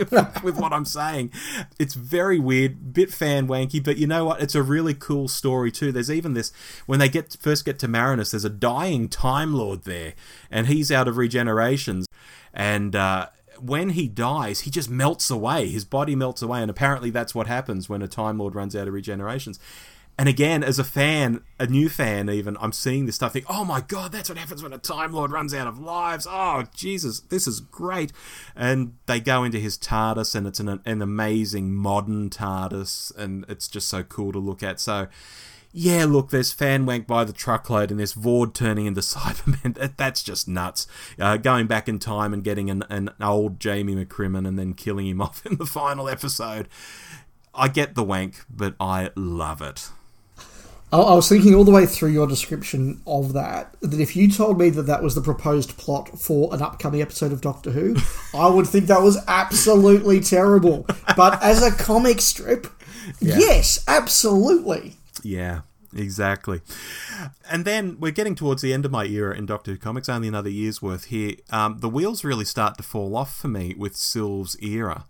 with what I'm saying, it's very weird, bit fan wanky, but you know what? It's a really cool story too. There's even this when they get first get to Marinus, there's a dying Time Lord there, and he's out of regenerations, and uh, when he dies, he just melts away. His body melts away, and apparently that's what happens when a Time Lord runs out of regenerations. And again, as a fan, a new fan even, I'm seeing this stuff, think, oh my god, that's what happens when a Time Lord runs out of lives. Oh, Jesus, this is great. And they go into his TARDIS, and it's an, an amazing modern TARDIS, and it's just so cool to look at. So, yeah, look, there's fan wank by the truckload and there's Vord turning into [LAUGHS] Cybermen. That, that's just nuts. Uh, going back in time and getting an, an old Jamie McCrimmon and then killing him [LAUGHS] off in the final episode. I get the wank, but I love it. I was thinking all the way through your description of that that if you told me that that was the proposed plot for an upcoming episode of Doctor Who, [LAUGHS] I would think that was absolutely terrible. But as a comic strip, yeah. yes, absolutely. Yeah, Exactly. And then we're getting towards the end of my era in Doctor Who comics, only another year's worth here. Um, the wheels really start to fall off for me with Sylve's era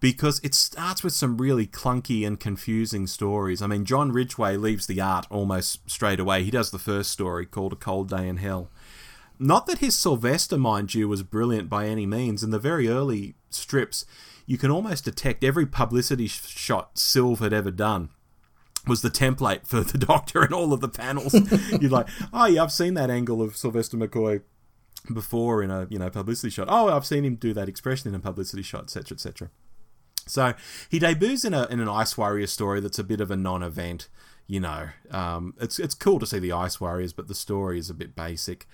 because it starts with some really clunky and confusing stories. I mean, John Ridgway leaves the art almost straight away. He does the first story called A Cold Day in Hell. Not that his Sylvester, mind you, was brilliant by any means. In the very early strips, you can almost detect every publicity shot Sylve had ever done was the template for the [LAUGHS] Doctor and all of the panels. You're like, oh yeah, I've seen that angle of Sylvester McCoy before in a you know publicity shot. Oh, I've seen him do that expression in a publicity shot, etc., etc. So he debuts in a in an Ice Warrior story that's a bit of a non-event. You know, um, it's it's cool to see the Ice Warriors, but the story is a bit basic.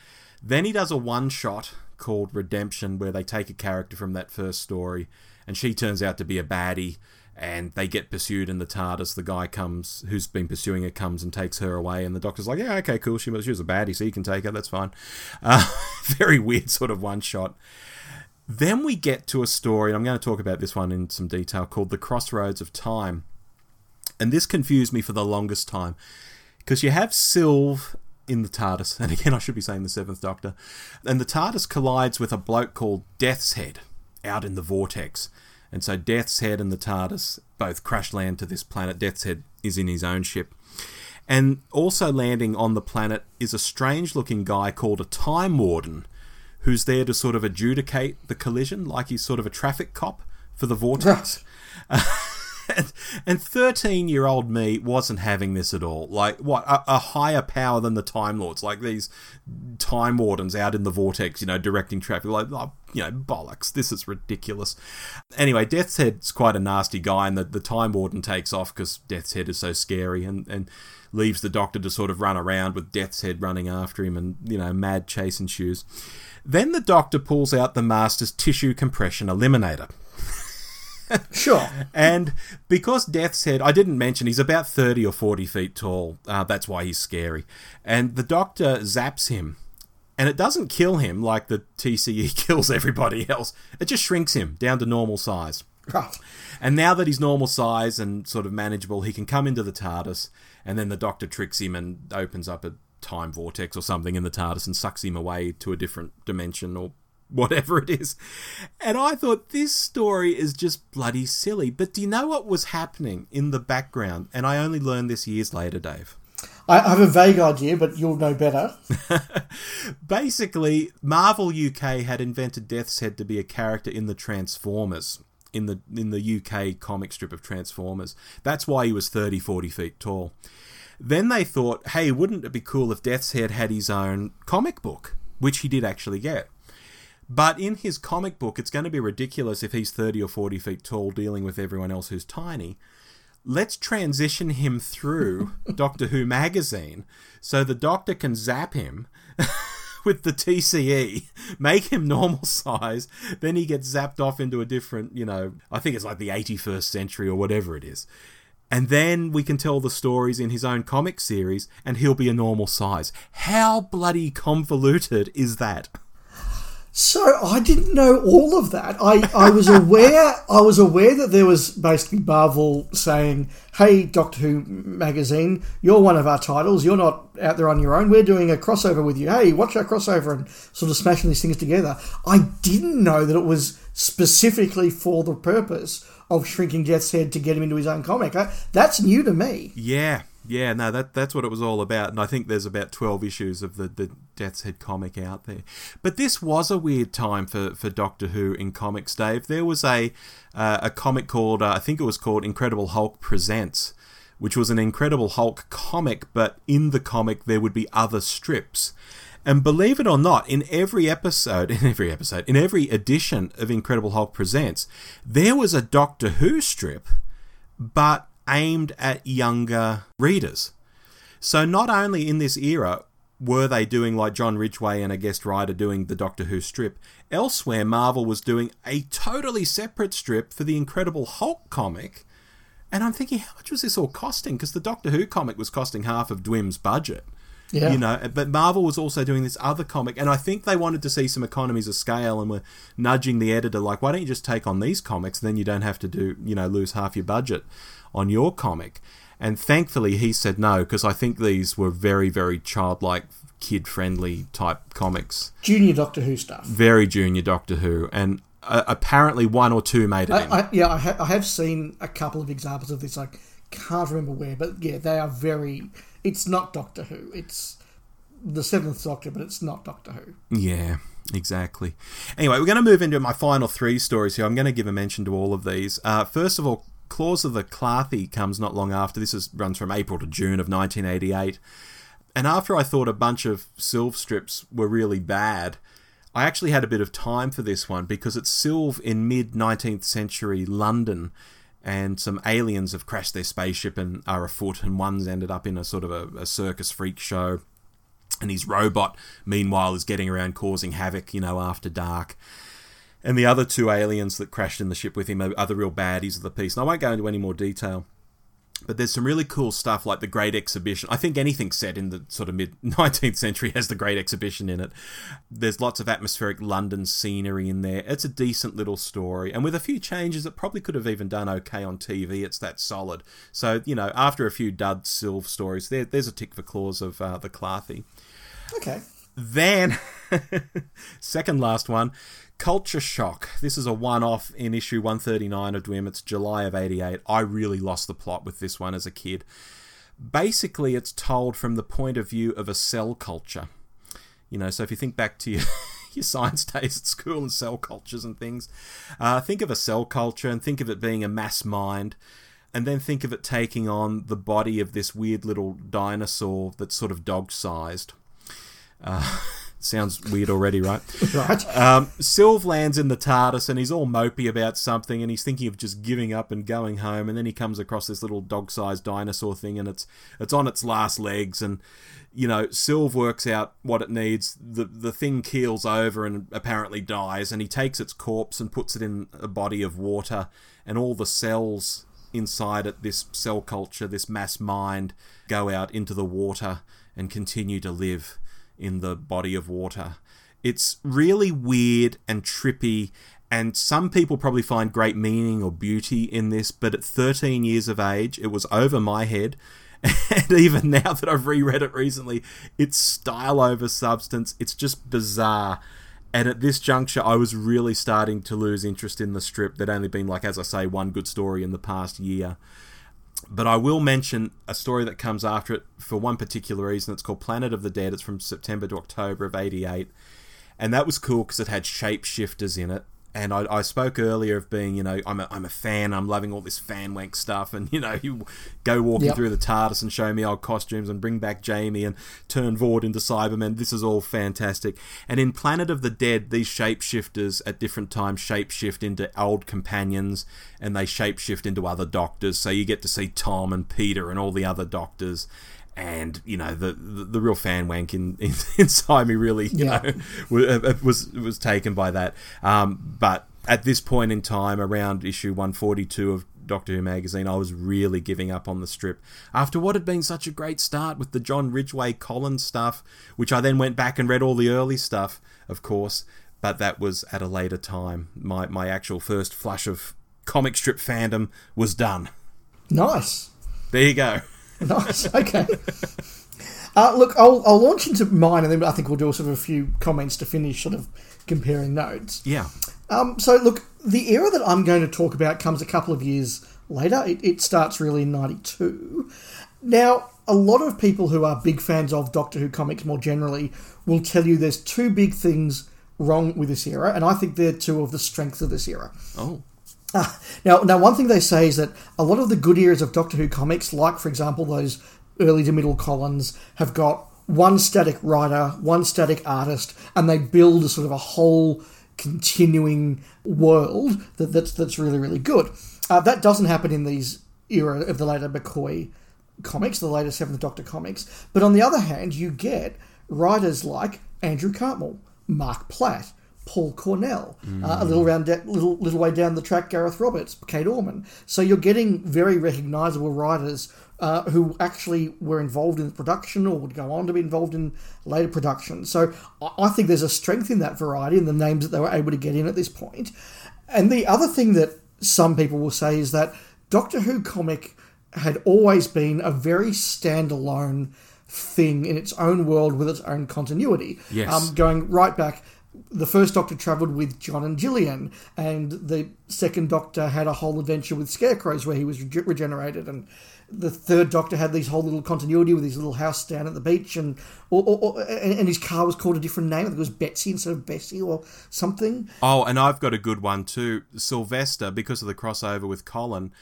Then he does a one shot called Redemption, where they take a character from that first story, and she turns out to be a baddie and they get pursued in the TARDIS. The guy comes, who's been pursuing her, comes and takes her away, and the Doctor's like, "Yeah, okay, cool. She she was a baddie, so you can take her. That's fine." Uh, [LAUGHS] very weird sort of one shot. Then we get to a story, and I'm going to talk about this one in some detail, called "The Crossroads of Time," and this confused me for the longest time because you have Sylve in the TARDIS, [LAUGHS] and again, I should be saying the Seventh Doctor, and the TARDIS collides with a bloke called Death's Head out in the vortex and so Death's Head and the TARDIS both crash land to this planet. Death's Head is in his own ship. And also landing on the planet is a strange looking guy called a Time Warden who's there to sort of adjudicate the collision, like he's sort of a traffic cop for the vortex. [LAUGHS] and 13 year old me wasn't having this at all. Like, what? A, a, higher power than the Time Lords, like these Time Wardens out in the vortex, you know, directing traffic. Like, oh, you know, bollocks. This is ridiculous. Anyway, Death's Head's quite a nasty guy, and the, the Time Warden takes off because Death's Head is so scary and, and leaves the Doctor to sort of run around with Death's Head running after him and, you know, mad chase ensues. Then the Doctor pulls out the Master's tissue compression eliminator [LAUGHS] sure. And because Death's Head, I didn't mention he's about 30 or 40 feet tall. Uh, that's why he's scary. And the doctor zaps him. And it doesn't kill him like the TCE [LAUGHS] kills everybody else. It just shrinks him down to normal size. Right. And now that he's normal size and sort of manageable, he can come into the TARDIS. And then the doctor tricks him and opens up a time vortex or something in the TARDIS and sucks him away to a different dimension or [LAUGHS] whatever it is. And I thought this story is just bloody silly. But do you know what was happening in the background? And I only learned this years later, Dave. I have a vague idea, but you'll know better. [LAUGHS] Basically, Marvel UK had invented Death's Head to be a character in the Transformers. In the in the UK comic strip of Transformers. That's why he was 30, 40 feet tall. Then they thought, hey, wouldn't it be cool if Death's Head had his own comic book? Which he did actually get. But in his comic book, it's going to be ridiculous if he's 30 or 40 feet tall dealing with everyone else who's tiny. Let's transition him through [LAUGHS] Doctor Who magazine so the doctor can zap him [LAUGHS] with the TCE, make him normal size, then he gets zapped off into a different, you know, I think it's like the 81st century or whatever it is. And then we can tell the stories in his own comic series and he'll be a normal size. How bloody convoluted is that? [LAUGHS] So I didn't know all of that. I, I was aware [LAUGHS] I was aware that there was basically Marvel saying, "Hey, Doctor Who magazine, you're one of our titles. You're not out there on your own. We're doing a crossover with you. Hey, watch our crossover and sort of smashing these things together." I didn't know that it was specifically for the purpose of shrinking Death's head to get him into his own comic. That's new to me. Yeah, yeah, no, that that's what it was all about, and I think there's about twelve issues of the the Death's Head comic out there. But this was a weird time for, for Doctor Who in comics, Dave. There was a uh, a comic called uh, I think it was called Incredible Hulk Presents, which was an Incredible Hulk comic, but in the comic there would be other strips. And believe it or not, in every episode, [LAUGHS] in every episode, in every edition of Incredible Hulk Presents, there was a Doctor Who strip, but aimed at younger readers. So not only in this era were they doing like John Ridgway and a guest writer doing the Doctor Who strip, elsewhere Marvel was doing a totally separate strip for the Incredible Hulk comic. And I'm thinking, how much was this all costing? Because the Doctor Who comic was costing half of Dwim's budget. Yeah. You know, but Marvel was also doing this other comic, and I think they wanted to see some economies of scale and were nudging the editor, like, why don't you just take on these comics, then you don't have to do, you know, lose half your budget on your comic. And thankfully, he said no because I think these were very, very childlike, kid friendly type comics. Junior Doctor Who stuff. Very junior Doctor Who. And uh, apparently, one or two made it I, in. I, yeah, I, ha- I have seen a couple of examples of this. I can't remember where, but yeah, they are very. It's not Doctor Who. It's the Seventh Doctor, but it's not Doctor Who. Yeah, exactly. Anyway, we're going to move into my final three stories here. I'm going to give a mention to all of these. Uh, first of all, Claws of the Klathi comes not long after. This is, runs from April to June of 1988. And after I thought a bunch of Sylve strips were really bad, I actually had a bit of time for this one because it's Sylve in mid 19th century London, and some aliens have crashed their spaceship and are afoot, and one's ended up in a sort of a, a circus freak show. And his robot, meanwhile, is getting around causing havoc, you know, after dark. And the other two aliens that crashed in the ship with him are, are the real baddies of the piece. And I won't go into any more detail. But there's some really cool stuff like the Great Exhibition. I think anything set in the sort of mid [LAUGHS] 19th century has the Great Exhibition in it. There's lots of atmospheric London scenery in there. It's a decent little story. And with a few changes, it probably could have even done okay on TV. It's that solid. So, you know, after a few dud Sylve stories, there, there's a tick for claws of uh, the Klathi. Okay. Then, [LAUGHS] second last one, Culture Shock. This is a one off in issue 139 of Dwim. It's July of 88. I really lost the plot with this one as a kid. Basically, it's told from the point of view of a cell culture. You know, so if you think back to your, [LAUGHS] your science days at school and cell cultures and things, uh, think of a cell culture and think of it being a mass mind and then think of it taking on the body of this weird little dinosaur that's sort of dog sized. Uh, [LAUGHS] sounds weird already, right? [LAUGHS] Right. Um, Sylve lands in the TARDIS and he's all mopey about something and he's thinking of just giving up and going home. And then he comes across this little dog-sized dinosaur thing and it's it's on its last legs and you know Sylv works out what it needs. The the thing keels over and apparently dies and he takes its corpse and puts it in a body of water and all the cells inside it, this cell culture, this mass mind, go out into the water and continue to live in the body of water. It's really weird and trippy, and some people probably find great meaning or beauty in this, but at 13 years of age, it was over my head. [LAUGHS] And even now that I've reread it recently, it's style over substance. It's just bizarre. And at this juncture, I was really starting to lose interest in the strip. There'd only been, like, as I say, one good story in the past year. But I will mention a story that comes after it for one particular reason. It's called Planet of the Dead. It's from September to October of 88. And that was cool because it had shapeshifters in it. And I, I spoke earlier of being, you know, I'm a, I'm a fan. I'm loving all this fan wank stuff. And, you know, you go walking Yep. through the TARDIS and show me old costumes and bring back Jamie and turn Vord into Cybermen. This is all fantastic. And in Planet of the Dead, these shapeshifters at different times shapeshift into old companions and they shapeshift into other doctors. So you get to see Tom and Peter and all the other doctors. And you know the the, the real fan wank in, [LAUGHS] in, inside me really you Yeah. know wa- was was taken by that. Um, but at this point in time, around issue one forty two of Doctor Who magazine, I was really giving up on the strip after what had been such a great start with the John Ridgway Colins stuff, which I then went back and read all the early stuff, of course. But that was at a later time. My my actual first flush of comic strip fandom was done. Nice. There you go. [LAUGHS] Nice. Okay. Uh, look, I'll, I'll launch into mine, and then I think we'll do sort of a few comments to finish, sort of comparing notes. Yeah. Um, so, look, the era that I'm going to talk about comes a couple of years later. It, it starts really in '92. Now, a lot of people who are big fans of Doctor Who comics more generally will tell you there's two big things wrong with this era, and I think they're two of the strengths of this era. Oh. Now, now, one thing they say is that a lot of the good eras of Doctor Who comics, like for example those early to middle Colins, have got one static writer, one static artist, and they build a sort of a whole continuing world that, that's that's really really good. Uh, that doesn't happen in these era of the later McCoy comics, the later Seventh Doctor comics. But on the other hand, you get writers like Andrew Cartmel, Marc Platt, Paul Cornell, uh, a little round, da- little little way down the track, Gareth Roberts, Kate Orman. So you're getting very recognisable writers uh, who actually were involved in the production or would go on to be involved in later production. So I- I think there's a strength in that variety and the names that they were able to get in at this point. And the other thing that some people will say is that Doctor Who comic had always been a very standalone thing in its own world with its own continuity. Yes. Um, going right back, the first Doctor travelled with John and Gillian, and the second Doctor had a whole adventure with scarecrows where he was rege- regenerated, and the third Doctor had these whole little continuity with his little house down at the beach, and or, or, or- and, and his car was called a different name. I think it was Betsy instead of Bessie or something. Oh, and I've got a good one too. Sylvester, because of the crossover with Colin,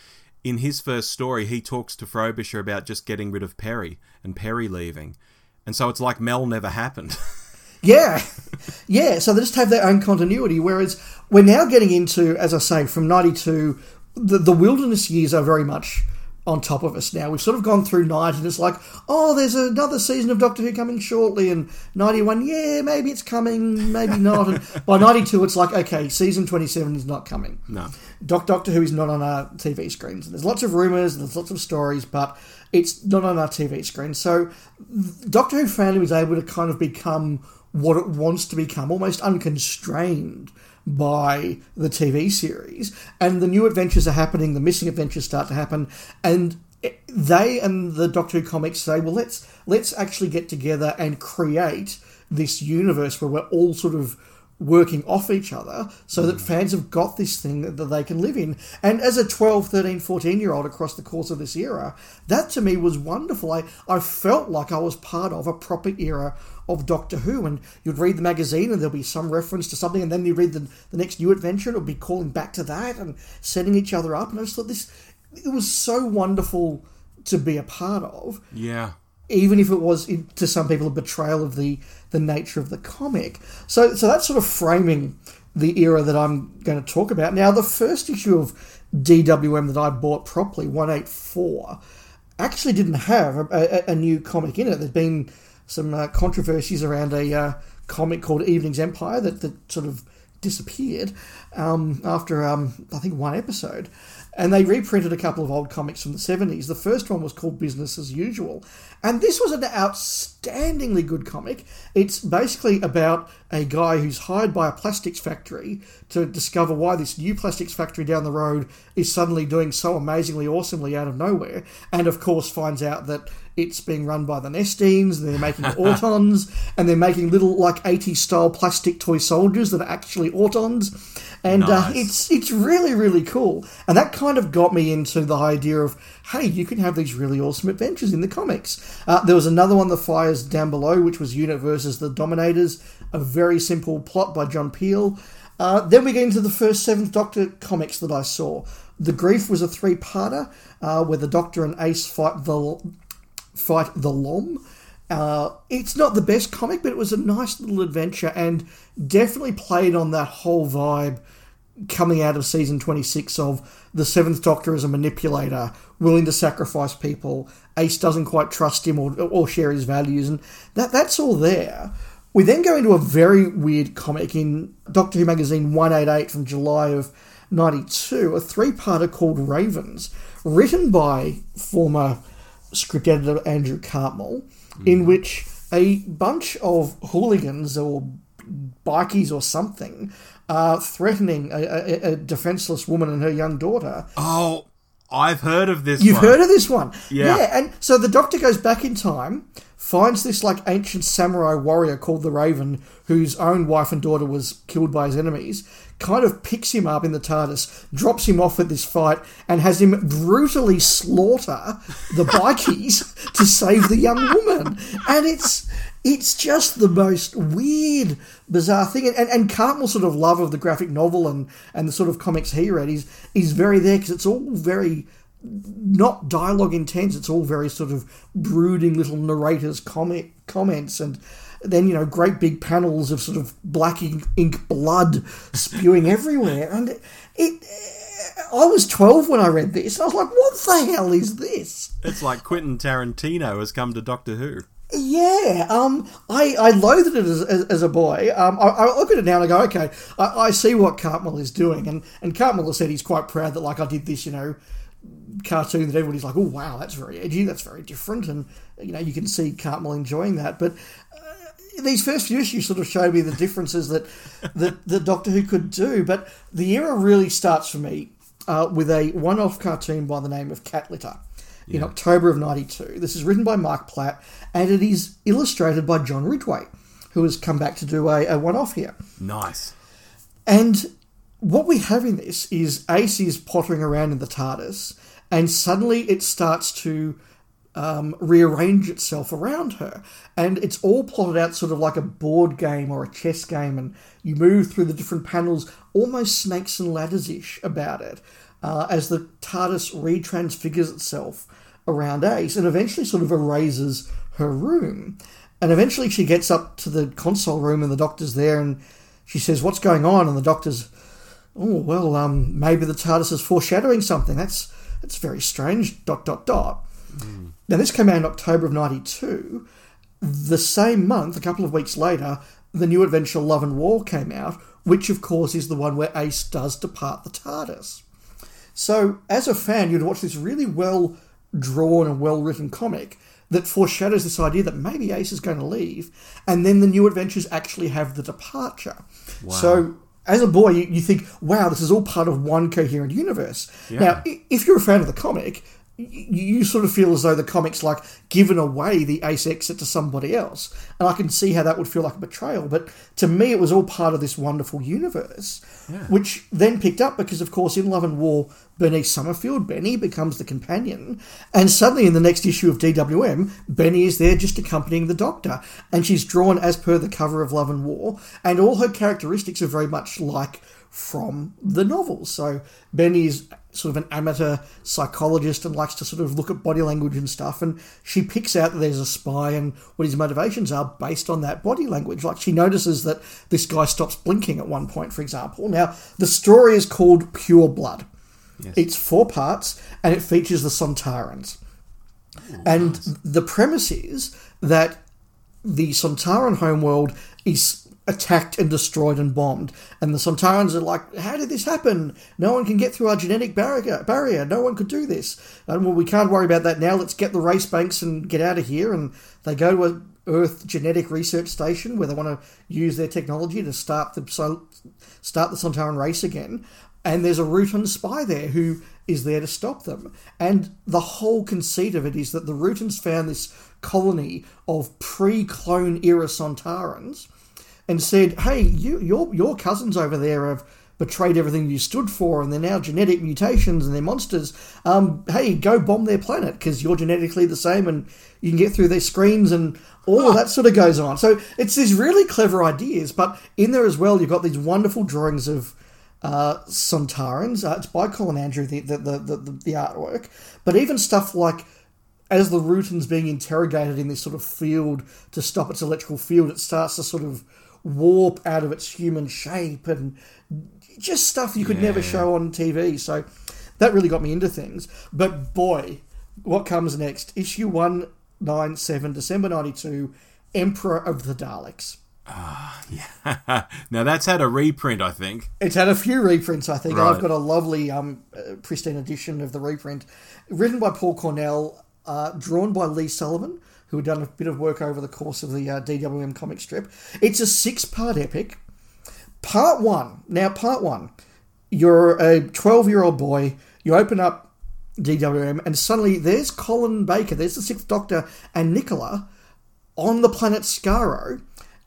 in his first story, he talks to Frobisher about just getting rid of Peri and Peri leaving. And so it's like Mel never happened. [LAUGHS] Yeah, [LAUGHS] yeah. So they just have their own continuity. Whereas we're now getting into, as I say, from '92, the the wilderness years are very much on top of us now. We've sort of gone through '90, and it's like, oh, there's another season of Doctor Who coming shortly, and '91, yeah, maybe it's coming, maybe not. And by [LAUGHS] '92, it's like, okay, season 27 is not coming. no. Doc Doctor Who is not on our TV screens. And There's lots of rumours, and there's lots of stories, but it's not on our TV screen. So Doctor Who fandom is able to kind of become what it wants to become, almost unconstrained by the TV series. And the new adventures are happening, the missing adventures start to happen, and they and the Doctor Who comics say, well, let's let's actually get together and create this universe where we're all sort of working off each other so that hmm. fans have got this thing that, that they can live in. And as a 12, 13, 14 year old across the course of this era, that to me was wonderful. I, I felt like I was part of a proper era of Doctor Who. And you'd read the magazine and there'll be some reference to something, and then you read the, the next new adventure and it'll be calling back to that and setting each other up. And I just thought this, it was so wonderful to be a part of Yeah. even if it was to some people a betrayal of the the nature of the comic. So so that's sort of framing the era that I'm going to talk about. Now the first issue of DWM that I bought properly, 184, actually didn't have a, a, a new comic in it. There's been some uh, controversies around a uh, comic called Evening's Empire that, that sort of disappeared um, after um, I think one episode. And they reprinted a couple of old comics from the 70s. The first one was called Business as Usual. And this was an outstandingly good comic. It's basically about a guy who's hired by a plastics factory to discover why this new plastics factory down the road is suddenly doing so amazingly awesomely out of nowhere. And of course, finds out that it's being run by the Nestenes, and they're making [LAUGHS] Autons, and they're making little like 80s style plastic toy soldiers that are actually Autons. And uh, it's it's really really cool, and that kind of got me into the idea of hey, you can have these really awesome adventures in the comics. Uh, there was another one, The Fires Down Below, which was Unit versus the Dominators, a very simple plot by John Peel. Uh, then we get into the first Seventh Doctor comics that I saw. The Grief was a three-parter uh, where the Doctor and Ace fight the fight the Lom. Uh, it's not the best comic, but it was a nice little adventure and definitely played on that whole vibe coming out of season 26 of the Seventh Doctor as a manipulator, willing to sacrifice people. Ace doesn't quite trust him or, or share his values, and that that's all there. We then go into a very weird comic in Doctor Who magazine 188 from July of 92, a three-parter called Ravens, written by former script editor Andrew Cartmel, in mm. which a bunch of hooligans or bikies or something are threatening a, a, a defenseless woman and her young daughter. Oh, I've heard of this You've one. heard of this one? Yeah. and so the doctor goes back in time, finds this like ancient samurai warrior called the Raven, whose own wife and daughter was killed by his enemies, kind of picks him up in the TARDIS, drops him off at this fight, and has him brutally slaughter the bikies [LAUGHS] to save the young woman. And it's it's just the most weird, bizarre thing. And, and, and Cartmel's sort of love of the graphic novel and, and the sort of comics he read is, is very there because it's all very not dialogue intense. It's all very sort of brooding little narrators comic comments and then you know great big panels of sort of black ink, ink blood spewing everywhere. And it, it, I was twelve when I read this. I was like, what the hell is this? It's like Quentin Tarantino has come to Doctor Who. Yeah, um, I, I loathed it as, as, as a boy. Um, I, I look at it now and I go, okay, I, I see what Cartmel is doing, and and Cartmel has said he's quite proud that like I did this, you know, cartoon that everybody's like, oh wow, that's very edgy, that's very different, and you know you can see Cartmel enjoying that. But uh, these first few issues sort of show me the differences that [LAUGHS] that the Doctor Who could do. But the era really starts for me uh, with a one-off cartoon by the name of Cat Litter. in October of 92. This is written by Marc Platt and it is illustrated by John Ridgway, who has come back to do a, a one off here. Nice. And what we have in this is Ace is pottering around in the TARDIS, and suddenly it starts to um, rearrange itself around her. And it's all plotted out sort of like a board game or a chess game, and you move through the different panels, almost snakes and ladders ish about it, uh, as the TARDIS retransfigures itself around Ace and eventually sort of erases her room. And eventually she gets up to the console room, and the doctor's there, and she says, What's going on? And the doctor's, Oh, well, um, maybe the TARDIS is foreshadowing something. That's, that's very strange. Dot, dot, dot. Now, this came out in October of 92. The same month, a couple of weeks later, the new adventure Love and War came out, which, of course, is the one where Ace does depart the TARDIS. So, as a fan, you'd watch this really well drawn and well written comic that foreshadows this idea that maybe Ace is going to leave, and then the new adventures actually have the departure. So, as a boy, you, you think, wow, this is all part of one coherent universe. Now, if you're a fan of the comic, you sort of feel as though the comic's like given away the Ace exit to somebody else. And I can see how that would feel like a betrayal. But to me, it was all part of this wonderful universe, which then picked up because, of course, in Love and War, Bernice Summerfield, Benny, becomes the companion. And suddenly, in the next issue of DWM, Benny is there just accompanying the Doctor. And she's drawn as per the cover of Love and War. And all her characteristics are very much like from the novels. So Benny is sort of an amateur psychologist and likes to sort of look at body language and stuff. And she picks out that there's a spy and what his motivations are based on that body language. Like she notices that this guy stops blinking at one point, for example. Now, the story is called Pure Blood. It's four parts and it features the Sontarans. And the premise is that the Sontaran homeworld is attacked and destroyed and bombed. And the Sontarans are like, how did this happen? No one can get through our genetic barrier. barrier. No one could do this. And well, we can't worry about that now. Let's get the race banks and get out of here. And they go to a Earth Genetic Research Station where they want to use their technology to start the start the Sontaran race again. And there's a Rutan spy there who is there to stop them. And the whole conceit of it is that the Rutans found this colony of pre-clone era Sontarans and said, "Hey, you, your your cousins over there have betrayed everything you stood for, and they're now genetic mutations and they're monsters. Um, hey, go bomb their planet because you're genetically the same, and you can get through their screens and all of that sort of goes on. So it's these really clever ideas, but in there as well, you've got these wonderful drawings of uh, Sontarans. Uh, it's by Colin Andrew, the the, the, the the artwork, but even stuff like as the Rutan's being interrogated in this sort of field to stop its electrical field, it starts to sort of warp out of its human shape and just stuff you could never show on TV. So that really got me into things. But boy, what comes next? Issue 197, December 92, Emperor of the Daleks. Ah, uh, yeah. [LAUGHS] now that's had a reprint, I think. It's had a few reprints, I think. Right. I've got a lovely, um, uh, pristine edition of the reprint, written by Paul Cornell, uh, drawn by Lee Sullivan, who had done a bit of work over the course of the uh, DWM comic strip. It's a six-part epic. Part one. Now, part one. You're a 12-year-old boy. You open up DWM, and suddenly there's Colin Baker. There's the Sixth Doctor and Nicola on the planet Skaro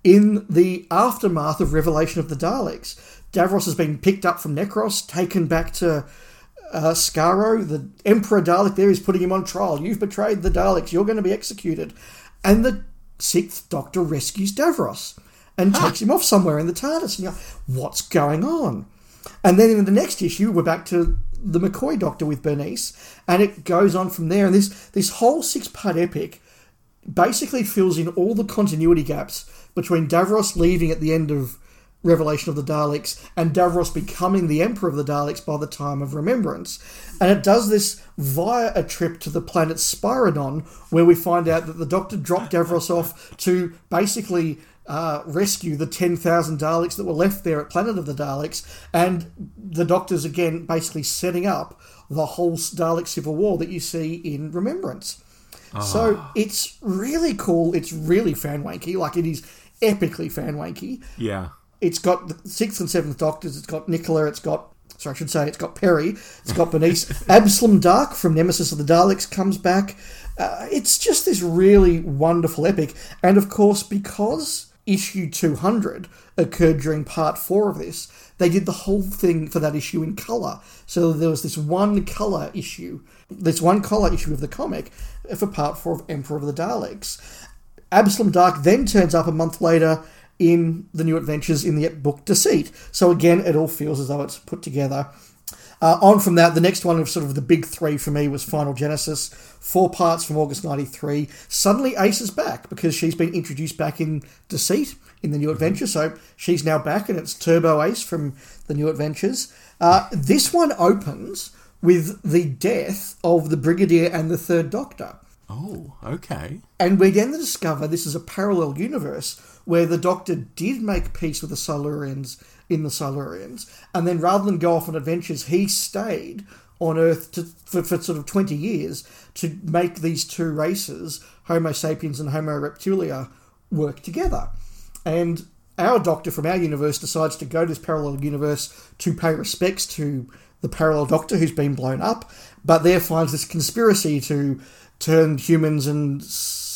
in the aftermath of Revelation of the Daleks. Davros has been picked up from Necros, taken back to uh, Skaro. The Emperor Dalek there is putting him on trial. You've betrayed the Daleks. You're going to be executed. And the Sixth Doctor rescues Davros and takes him off somewhere in the TARDIS. And you're like, what's going on? And then in the next issue, we're back to the McCoy Doctor with Bernice, and it goes on from there. And this this whole six part epic basically fills in all the continuity gaps between Davros leaving at the end of Revelation of the Daleks and Davros becoming the Emperor of the Daleks by the time of Remembrance. And it does this via a trip to the planet Spyridon, where we find out that the Doctor dropped Davros [LAUGHS] off to basically uh, rescue the 10,000 Daleks that were left there at Planet of the Daleks. And the Doctor's again basically setting up the whole Dalek civil war that you see in Remembrance. So it's really cool. It's really fan wanky. Like it is epically fan wanky. Yeah. It's got the sixth and seventh Doctors. It's got Nicola. It's got sorry, I should say it's got Peri, it's got Bernice. [LAUGHS] Absalom Dark from Nemesis of the Daleks comes back. Uh, it's just this really wonderful epic. And of course, because issue 200 occurred during part four of this, they did the whole thing for that issue in colour. So there was this one colour issue, this one colour issue of the comic for part four of Emperor of the Daleks. Absalom Dark then turns up a month later in the new adventures in the book Deceit. So again, it all feels as though it's put together. Uh, on from that, the next one of sort of the big three for me was Final Genesis, four parts from August 93. Suddenly Ace is back because she's been introduced back in Deceit in the new adventure, so she's now back and it's Turbo Ace from the new adventures. Uh, this one opens with the death of the Brigadier and the Third Doctor. Oh, okay. And we then discover this is a parallel universe where the Doctor did make peace with the Silurians in the Silurians, and then rather than go off on adventures, he stayed on Earth to, for, for sort of 20 years to make these two races, Homo sapiens and Homo reptilia, work together. And our Doctor from our universe decides to go to this parallel universe to pay respects to the parallel Doctor who's been blown up, but there finds this conspiracy to turn humans and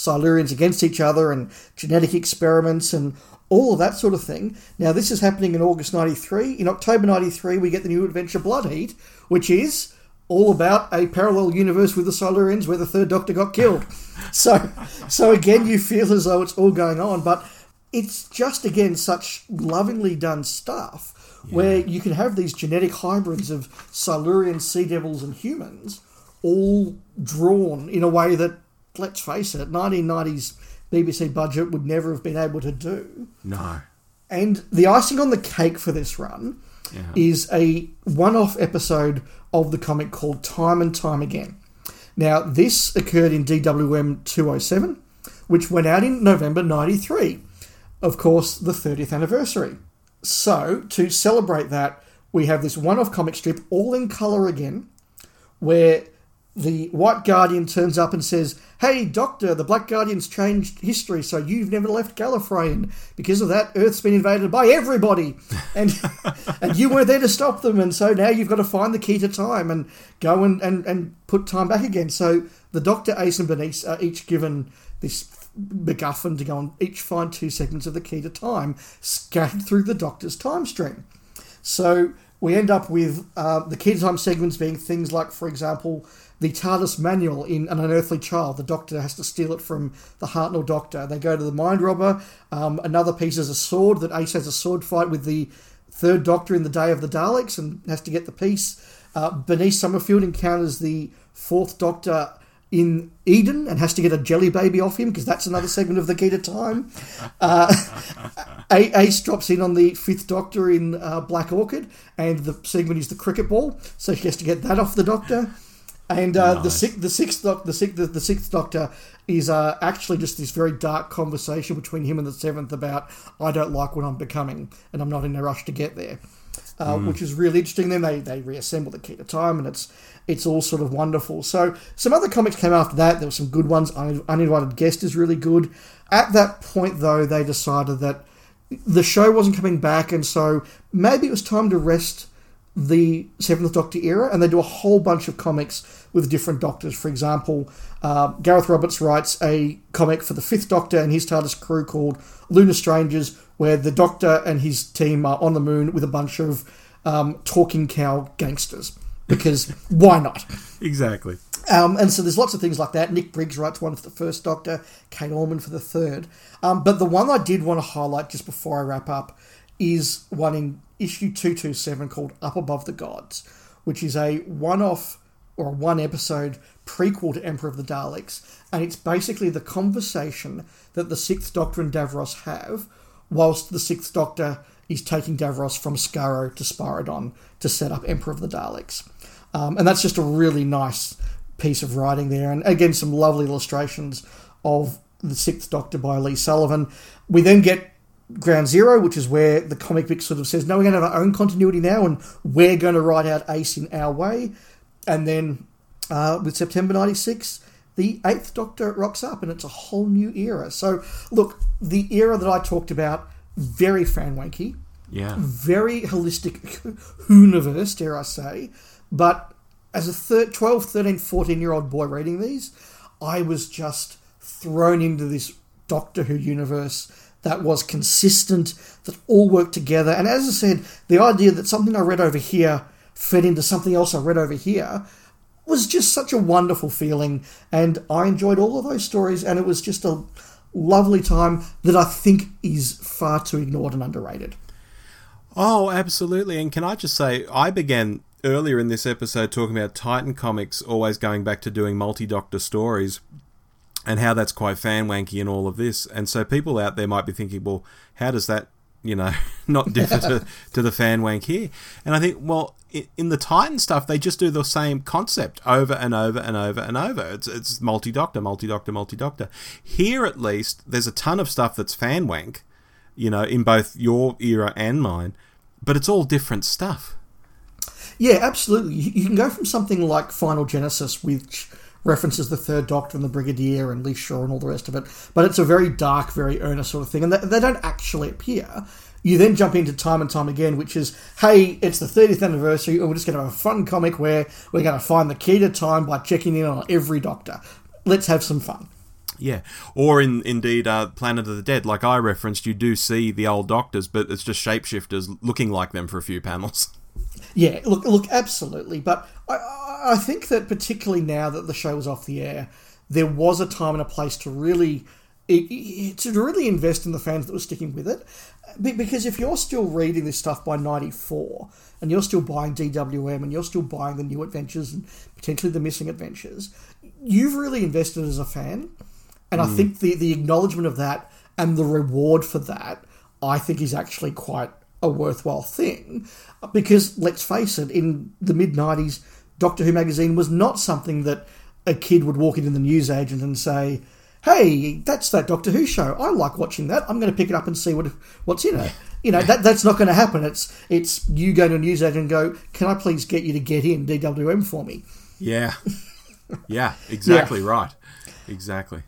Silurians against each other and genetic experiments and all of that sort of thing. Now, this is happening in August 93. In October 93, we get the new adventure Blood Heat, which is all about a parallel universe with the Silurians where the third Doctor got killed. [LAUGHS] so, so again, you feel as though it's all going on, but it's just, again, such lovingly done stuff yeah. where you can have these genetic hybrids of Silurian sea devils and humans all drawn in a way that, let's face it, 1990s BBC budget would never have been able to do. No. And the icing on the cake for this run yeah. is a one off episode of the comic called Time and Time Again. Now, this occurred in DWM 207, which went out in November 93. Of course, the 30th anniversary. So, to celebrate that, we have this one off comic strip, all in colour again, where the White Guardian turns up and says, Hey, Doctor, the Black Guardian's changed history, so you've never left Gallifrey, and because of that, Earth's been invaded by everybody, [LAUGHS] and and you weren't there to stop them, and so now you've got to find the key to time and go and, and, and put time back again. So the Doctor, Ace, and Bernice are each given this MacGuffin to go and each find two seconds of the key to time scattered through the Doctor's time stream. So we end up with uh, the key to time segments being things like, for example, the TARDIS manual in An Unearthly Child. The Doctor has to steal it from the Hartnell Doctor. They go to the Mind Robber. Um, another piece is a sword that Ace has a sword fight with the Third Doctor in the Day of the Daleks and has to get the piece. Uh, Bernice Summerfield encounters the Fourth Doctor in Eden and has to get a jelly baby off him because that's another segment of the key to time. Uh, [LAUGHS] Ace drops in on the Fifth Doctor in uh, Black Orchid, and the segment is the cricket ball, so she has to get that off the Doctor. And uh, nice. the sixth, the sixth, doc, the sixth, the, the sixth Doctor is uh, actually just this very dark conversation between him and the seventh about I don't like what I'm becoming, and I'm not in a rush to get there, uh, mm. which is really interesting. Then they they reassemble the key to time, and it's it's all sort of wonderful. So some other comics came after that. There were some good ones. Uninvited Guest is really good. At that point, though, they decided that the show wasn't coming back, and so maybe it was time to rest the Seventh Doctor era, and they do a whole bunch of comics with different Doctors. For example, uh, Gareth Roberts writes a comic for the Fifth Doctor and his TARDIS crew called Lunar Strangers, where the Doctor and his team are on the moon with a bunch of um, talking cow gangsters. Because [LAUGHS] why not? Exactly. Um, and so there's lots of things like that. Nick Briggs writes one for the first Doctor, Kate Orman for the third. Um, but the one I did want to highlight just before I wrap up is one in issue 227 called Up Above the Gods, which is a one off or one episode prequel to Emperor of the Daleks. And it's basically the conversation that the Sixth Doctor and Davros have whilst the Sixth Doctor is taking Davros from Skaro to Spyridon to set up Emperor of the Daleks. Um, and that's just a really nice piece of writing there. And again, some lovely illustrations of the Sixth Doctor by Lee Sullivan. We then get Ground Zero, which is where the comic book sort of says, no, we're going to have our own continuity now, and we're going to write out Ace in our way. And then uh, with September 96, the Eighth Doctor rocks up, and it's a whole new era. So, look, the era that I talked about, very fan wanky. Yeah. very holistic [LAUGHS] universe, dare I say. But as a thir 12, 13, 14 year old boy reading these, I was just thrown into this Doctor Who universe that was consistent, that all worked together. And as I said, the idea that something I read over here fed into something else I read over here was just such a wonderful feeling. And I enjoyed all of those stories, and it was just a lovely time that I think is far too ignored and underrated. Oh, absolutely. And can I just say, I began earlier in this episode talking about Titan Comics always going back to doing multi Doctor stories and how that's quite fan wanky and all of this. And so people out there might be thinking, well, how does that, you know, [LAUGHS] not differ to, [LAUGHS] to the fan wank here? And I think, well, in the Titan stuff, they just do the same concept over and over and over and over. It's, it's multi Doctor, multi Doctor, multi Doctor. Here, at least, there's a ton of stuff that's fan wank, you know, in both your era and mine, but it's all different stuff. Yeah, absolutely. You can go from something like Final Genesis, which references the Third Doctor and the Brigadier and Liz Shaw and all the rest of it, but it's a very dark, very earnest sort of thing, and they, they don't actually appear. You then jump into Time and Time Again, which is, hey, it's the 30th anniversary, and we're just going to have a fun comic where we're going to find the key to time by checking in on every Doctor. Let's have some fun. Yeah, or in indeed uh, Planet of the Dead, like I referenced, you do see the old Doctors, but it's just shapeshifters looking like them for a few panels. [LAUGHS] Yeah, look, look, absolutely. But I, I think that particularly now that the show was off the air, there was a time and a place to really to really invest in the fans that were sticking with it. Because if you're still reading this stuff by '94 and you're still buying DWM and you're still buying the new adventures and potentially the missing adventures, you've really invested as a fan. And mm. I think the the acknowledgement of that and the reward for that, I think, is actually quite a worthwhile thing. Because let's face it, in the mid 90s, Doctor Who magazine was not something that a kid would walk into the newsagent and say, Hey, that's that Doctor Who show. I like watching that. I'm going to pick it up and see what what's in it. You know that that's not going to happen. It's it's you go to a newsagent and go, "Can I please get you to get in DWM for me?" Yeah, [LAUGHS] yeah, exactly yeah. right, exactly.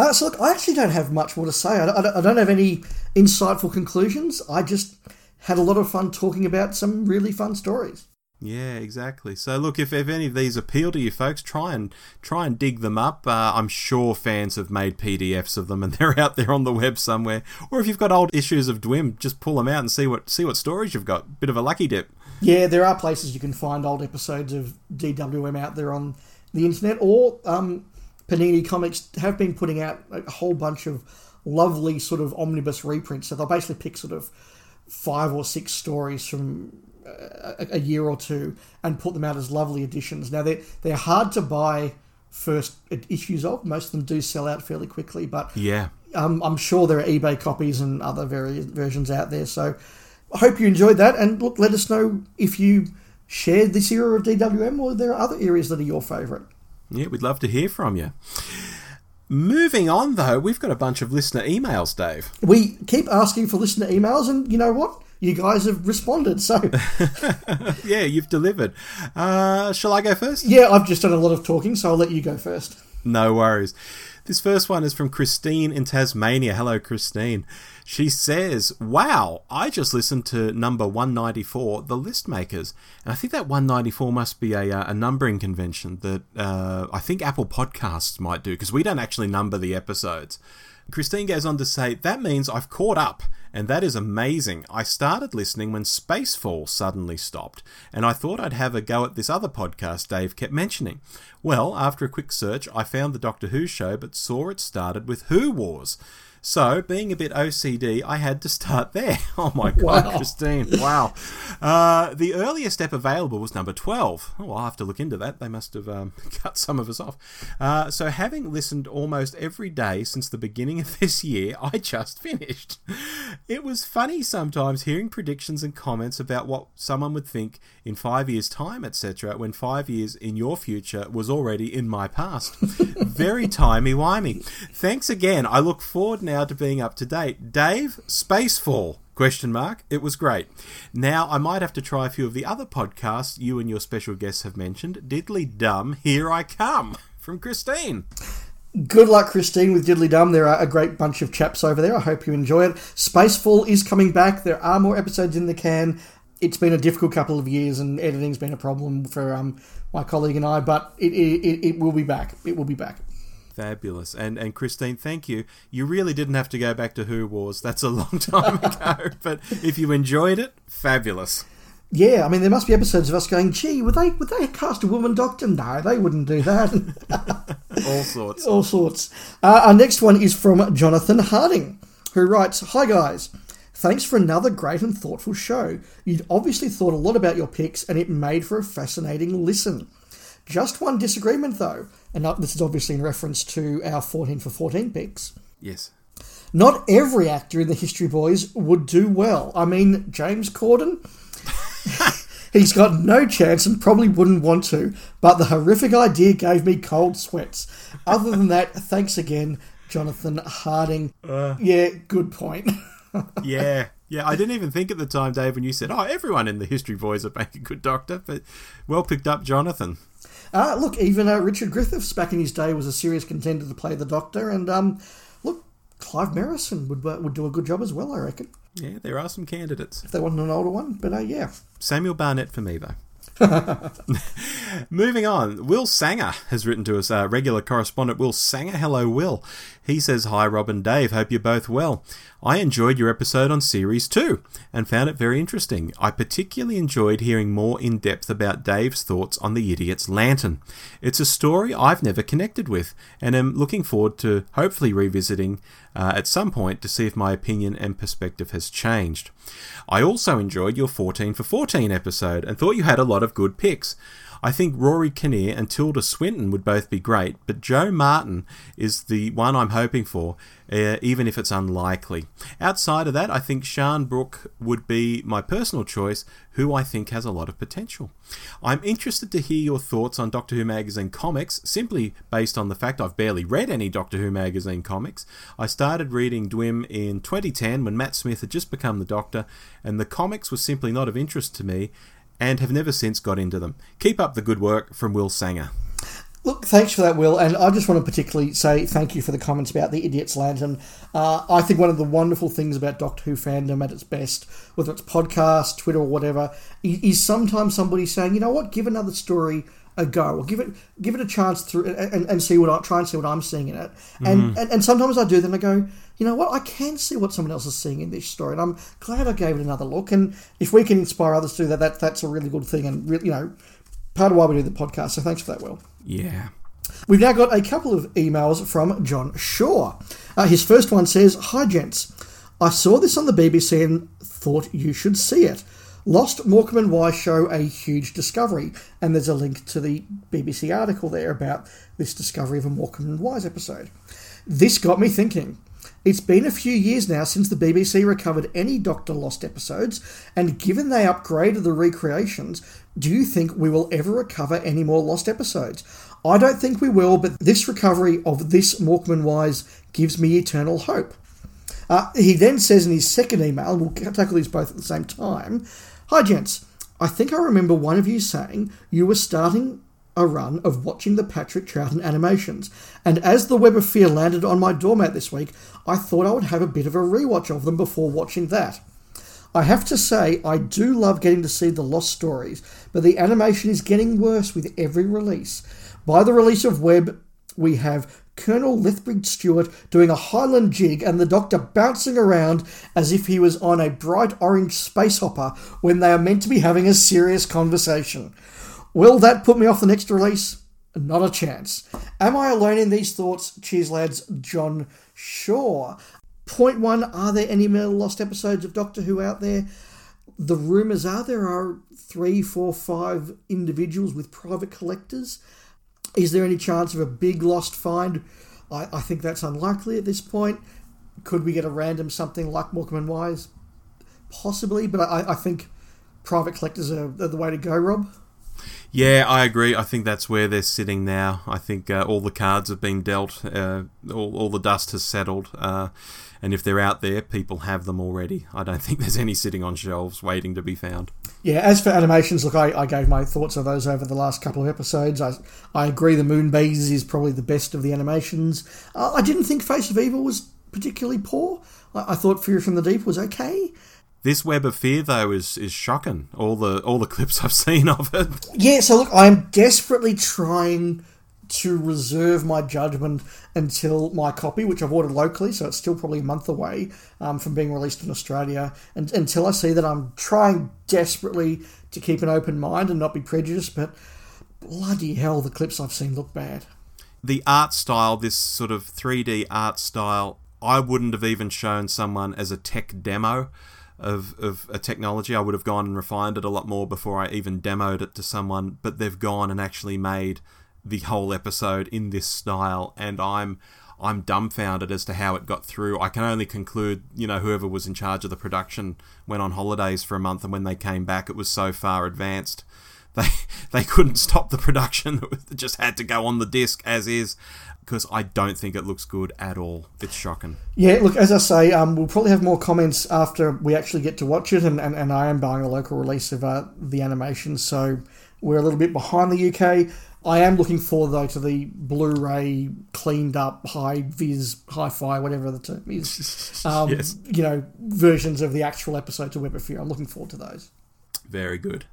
Uh, so look, I actually don't have much more to say. I don't, I don't have any insightful conclusions. I just had a lot of fun talking about some really fun stories. Yeah, exactly. So look, if, if any of these appeal to you folks, try and try and dig them up. Uh, I'm sure fans have made PDFs of them, and [LAUGHS] they're out there on the web somewhere. Or if you've got old issues of Dwim, just pull them out and see what see what stories you've got. Bit of a lucky dip. Yeah, there are places you can find old episodes of DWM out there on the internet, or um, Panini Comics have been putting out a whole bunch of lovely sort of omnibus reprints. So they'll basically pick sort of five or six stories from a, a, year or two and put them out as lovely editions. Now they're they're hard to buy first issues of. Most of them do sell out fairly quickly, but yeah, um, I'm sure there are eBay copies and other various versions out there. So I hope you enjoyed that, and look, let us know if you shared this era of DWM or there are other areas that are your favourite. Yeah, we'd love to hear from you. Moving on, though, we've got a bunch of listener emails, Dave. We keep asking for listener emails, and you know what? You guys have responded, so. [LAUGHS] yeah, you've delivered. Uh, shall I go first? Yeah, I've just done a lot of talking, so I'll let you go first. No worries. This first one is from Christine in Tasmania. Hello, Christine. She says, Wow, I just listened to number 194, The List Makers. And I think that 194 must be a, uh, a numbering convention that uh, I think Apple Podcasts might do, because we don't actually number the episodes. Christine goes on to say, That means I've caught up, and that is amazing. I started listening when Spacefall suddenly stopped, and I thought I'd have a go at this other podcast Dave kept mentioning. Well, after a quick search, I found the Doctor Who show, but saw it started with Who Wars. So, being a bit OCD, I had to start [LAUGHS] there. Oh my God, wow. Christine. Wow. Uh, the earliest step available was number 12. Oh, I'll have to look into that. They must have um, [LAUGHS] cut some of us off. Uh, so, having listened almost every day since the beginning of this year, [LAUGHS] I just finished. It was funny sometimes hearing predictions and comments about what someone would think in five years' time, etc., when five years in your future was already in my past. Very timey-wimey. Thanks again. I look forward now to being up to date. Dave, Spacefall. Question mark. It was great. Now I might have to try a few of the other podcasts you and your special guests have mentioned. Diddly dum, here I come from Christine. Good luck, Christine, with Diddly Dum. There are a great bunch of chaps over there. I hope you enjoy it. Spacefall is coming back. There are more episodes in the can. It's been a difficult couple of years, and editing's been a problem for um, my colleague and I, but it, it, it will be back. It will be back. Fabulous. And and Christine, thank you. You really didn't have to go back to Who Wars. That's a long [LAUGHS] time ago. but if you enjoyed it, fabulous. Yeah, I mean, there must be episodes of us going, "Gee, would they would they cast a woman doctor?" No, they wouldn't do that. [LAUGHS] All sorts. All sorts. Uh, our next one is from Jonathan Harding, who writes, "Hi guys, thanks for another great and thoughtful show. You'd obviously thought a lot about your picks, and it made for a fascinating listen. Just one disagreement though, and this is obviously in reference to our fourteen for fourteen picks." Yes. Not every actor in the History Boys would do well. I mean, James Corden, [LAUGHS] He's got no chance and probably wouldn't want to, but the horrific idea gave me cold sweats. Other than that, [LAUGHS] thanks again, Jonathan Harding. Uh. yeah, good point. [LAUGHS] yeah. Yeah, I didn't even think at the time, Dave, when you said, "Oh, everyone in the History Boys would make a good doctor," but well picked up, Jonathan. Uh, look, even uh, Richard Griffiths back in his day was a serious contender to play the Doctor, and um, look, Clive Merrison would uh, would do a good job as well, I reckon. Yeah, there are some candidates. If they wanted an older one, but uh, yeah. Samuel Barnett for me, though. [LAUGHS] [LAUGHS] Moving on, Will Sanger has written to us, uh, regular correspondent Will Sanger. Hello, Will. He says, Hi, Rob and Dave. Hope you're both well. I enjoyed your episode on Series 2 and found it very interesting. I particularly enjoyed hearing more in depth about Dave's thoughts on The Idiot's Lantern. It's a story I've never connected with and am looking forward to hopefully revisiting uh, at some point to see if my opinion and perspective has changed. I also enjoyed your 14 for 14 episode and thought you had a lot of good picks. I think Rory Kinnear and Tilda Swinton would both be great, but Jo Martin is the one I'm hoping for, uh, even if it's unlikely. Outside of that, I think Sian Brooke would be my personal choice, who I think has a lot of potential. I'm interested to hear your thoughts on Doctor Who Magazine comics, simply based on the fact I've barely read any Doctor Who Magazine comics. I started reading Dwim in 2010 when Matt Smith had just become the Doctor, and the comics were simply not of interest to me, and have never since got into them. Keep up the good work from Will Sanger. Look, thanks for that, Will. And I just want to particularly say thank you for the comments about the Idiot's Lantern. Uh, I think one of the wonderful things about Doctor Who fandom at its best, whether it's podcast, Twitter, or whatever, is, sometimes somebody saying, you know what, give another story a go or give it give it a chance through and, and see what I try and see what I'm seeing in it. And, and and sometimes I do then I go, you know what, I can see what someone else is seeing in this story, and I'm glad I gave it another look. And if we can inspire others to do that, that that's a really good thing, and really, you know, part of why we do the podcast. So thanks for that, Will. Yeah. We've now got a couple of emails from John Shaw. Uh, his first one says, "Hi gents, I saw this on the BBC and thought you should see it." Lost Morecambe and Wise show a huge discovery, and there's a link to the BBC article there about this discovery of a Morecambe and Wise episode. This got me thinking. It's been a few years now since the BBC recovered any Doctor Lost episodes, and given they upgraded the recreations, do you think we will ever recover any more Lost episodes? I don't think we will, but this recovery of this Morecambe and Wise gives me eternal hope. Uh, he then says in his second email, we'll tackle these both at the same time. Hi, gents. I think I remember one of you saying you were starting a run of watching the Patrick Troughton animations, and as the Web of Fear landed on my doormat this week, I thought I would have a bit of a rewatch of them before watching that. I have to say, I do love getting to see the lost stories, but the animation is getting worse with every release. By the release of Web, we have Colonel Lethbridge Stewart doing a Highland jig and the Doctor bouncing around as if he was on a bright orange space hopper when they are meant to be having a serious conversation. Will that put me off the next release? Not a chance. Am I alone in these thoughts? Cheers, lads. John Shaw. Point one Are there any more lost episodes of Doctor Who out there? The rumours are there are three, four, five individuals with private collectors. Is there any chance of a big lost find? I, I think that's unlikely at this point. Could we get a random something like Morecambe and Wise? Possibly, but I, I think private collectors are, are the way to go, Rob. Yeah, I agree. I think that's where they're sitting now. I think uh, all the cards have been dealt, uh, all, all the dust has settled, uh, and if they're out there, people have them already. I don't think there's any sitting on shelves waiting to be found. Yeah, as for animations, look, I, I gave my thoughts of those over the last couple of episodes. I, I agree the Moonbase is probably the best of the animations. Uh, I didn't think Face of Evil was particularly poor. I, I thought Fury from the Deep was okay. This Web of Fear though is is shocking. All the all the [LAUGHS] clips I've seen of it. Yeah, so look, I'm desperately trying to reserve my judgment until my copy, which I've ordered locally, so it's still probably a month away um, from being released in Australia, and until I see that I'm trying desperately to keep an open mind and not be prejudiced, but bloody hell, the clips I've seen look bad. The art style, this sort of 3D art style, I wouldn't have even shown someone as a tech demo of, of a technology. I would have gone and refined it a lot more before I even demoed it to someone, but they've gone and actually made the whole episode in this style, and I'm I'm dumbfounded as to how it got through. I can only conclude, you know, whoever was in charge of the production went on holidays for a month, and when they came back, it was so far advanced [LAUGHS] they they couldn't stop the production. [LAUGHS] It just had to go on the disc as is because I don't think it looks good at all. It's shocking. Yeah, look, as I say, um, we'll probably have more comments after we actually get to watch it, and, and, and I am buying a local release of uh, the animation, so we're a little bit behind the UK. I am looking forward though to the Blu-ray cleaned up high vis, hi-fi, whatever the term is. [LAUGHS] Um, Yes. You know, versions of the actual episodes of Web of Fear. I'm looking forward to those. Very good.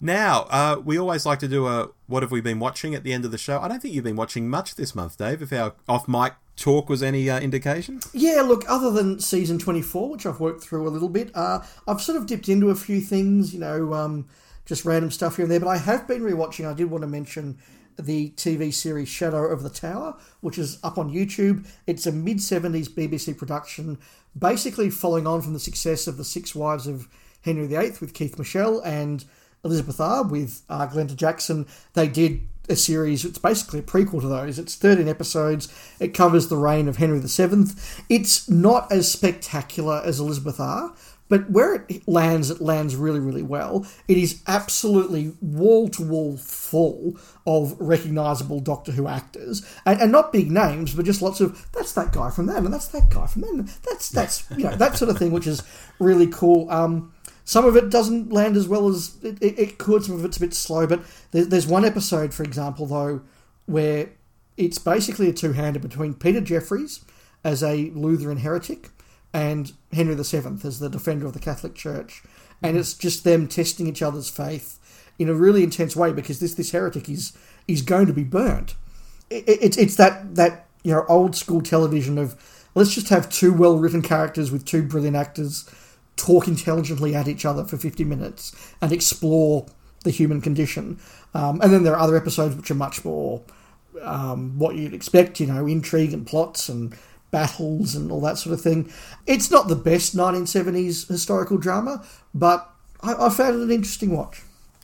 Now, uh, we always like to do a what have we been watching at the end of the show. I don't think you've been watching much this month, Dave. If our off mic talk was any uh, indication. Yeah, look, other than season 24, which I've worked through a little bit, uh, I've sort of dipped into a few things, you know, um, just random stuff here and there, but I have been rewatching. I did want to mention the TV series Shadow of the Tower, which is up on YouTube. It's a mid 70s BBC production, basically following on from the success of The Six Wives of Henry VIII with Keith Michell and Elizabeth R with uh, Glenda Jackson. They did a series, it's basically a prequel to those. It's 13 episodes. It covers the reign of Henry VII. It's not as spectacular as Elizabeth R, but where it lands, it lands really, really well. It is absolutely wall to wall full of recognisable Doctor Who actors, and, and not big names, but just lots of that's that guy from that, and that's that guy from that, that's that's you know that sort of thing, which is really cool. Um, some of it doesn't land as well as it, it, it could. Some of it's a bit slow, but there, there's one episode, for example, though, where it's basically a two-hander between Peter Jeffries as a Lutheran heretic and Henry VII as the defender of the Catholic Church, and mm-hmm. it's just them testing each other's faith in a really intense way because this this heretic is is going to be burnt. It, it's it's that that you know old school television of let's just have two well written characters with two brilliant actors talk intelligently at each other for 50 minutes and explore the human condition. Um, and then there are other episodes which are much more um, what you'd expect, you know, intrigue and plots and battles and all that sort of thing. It's not the best 1970s historical drama, but I, I found it an interesting watch.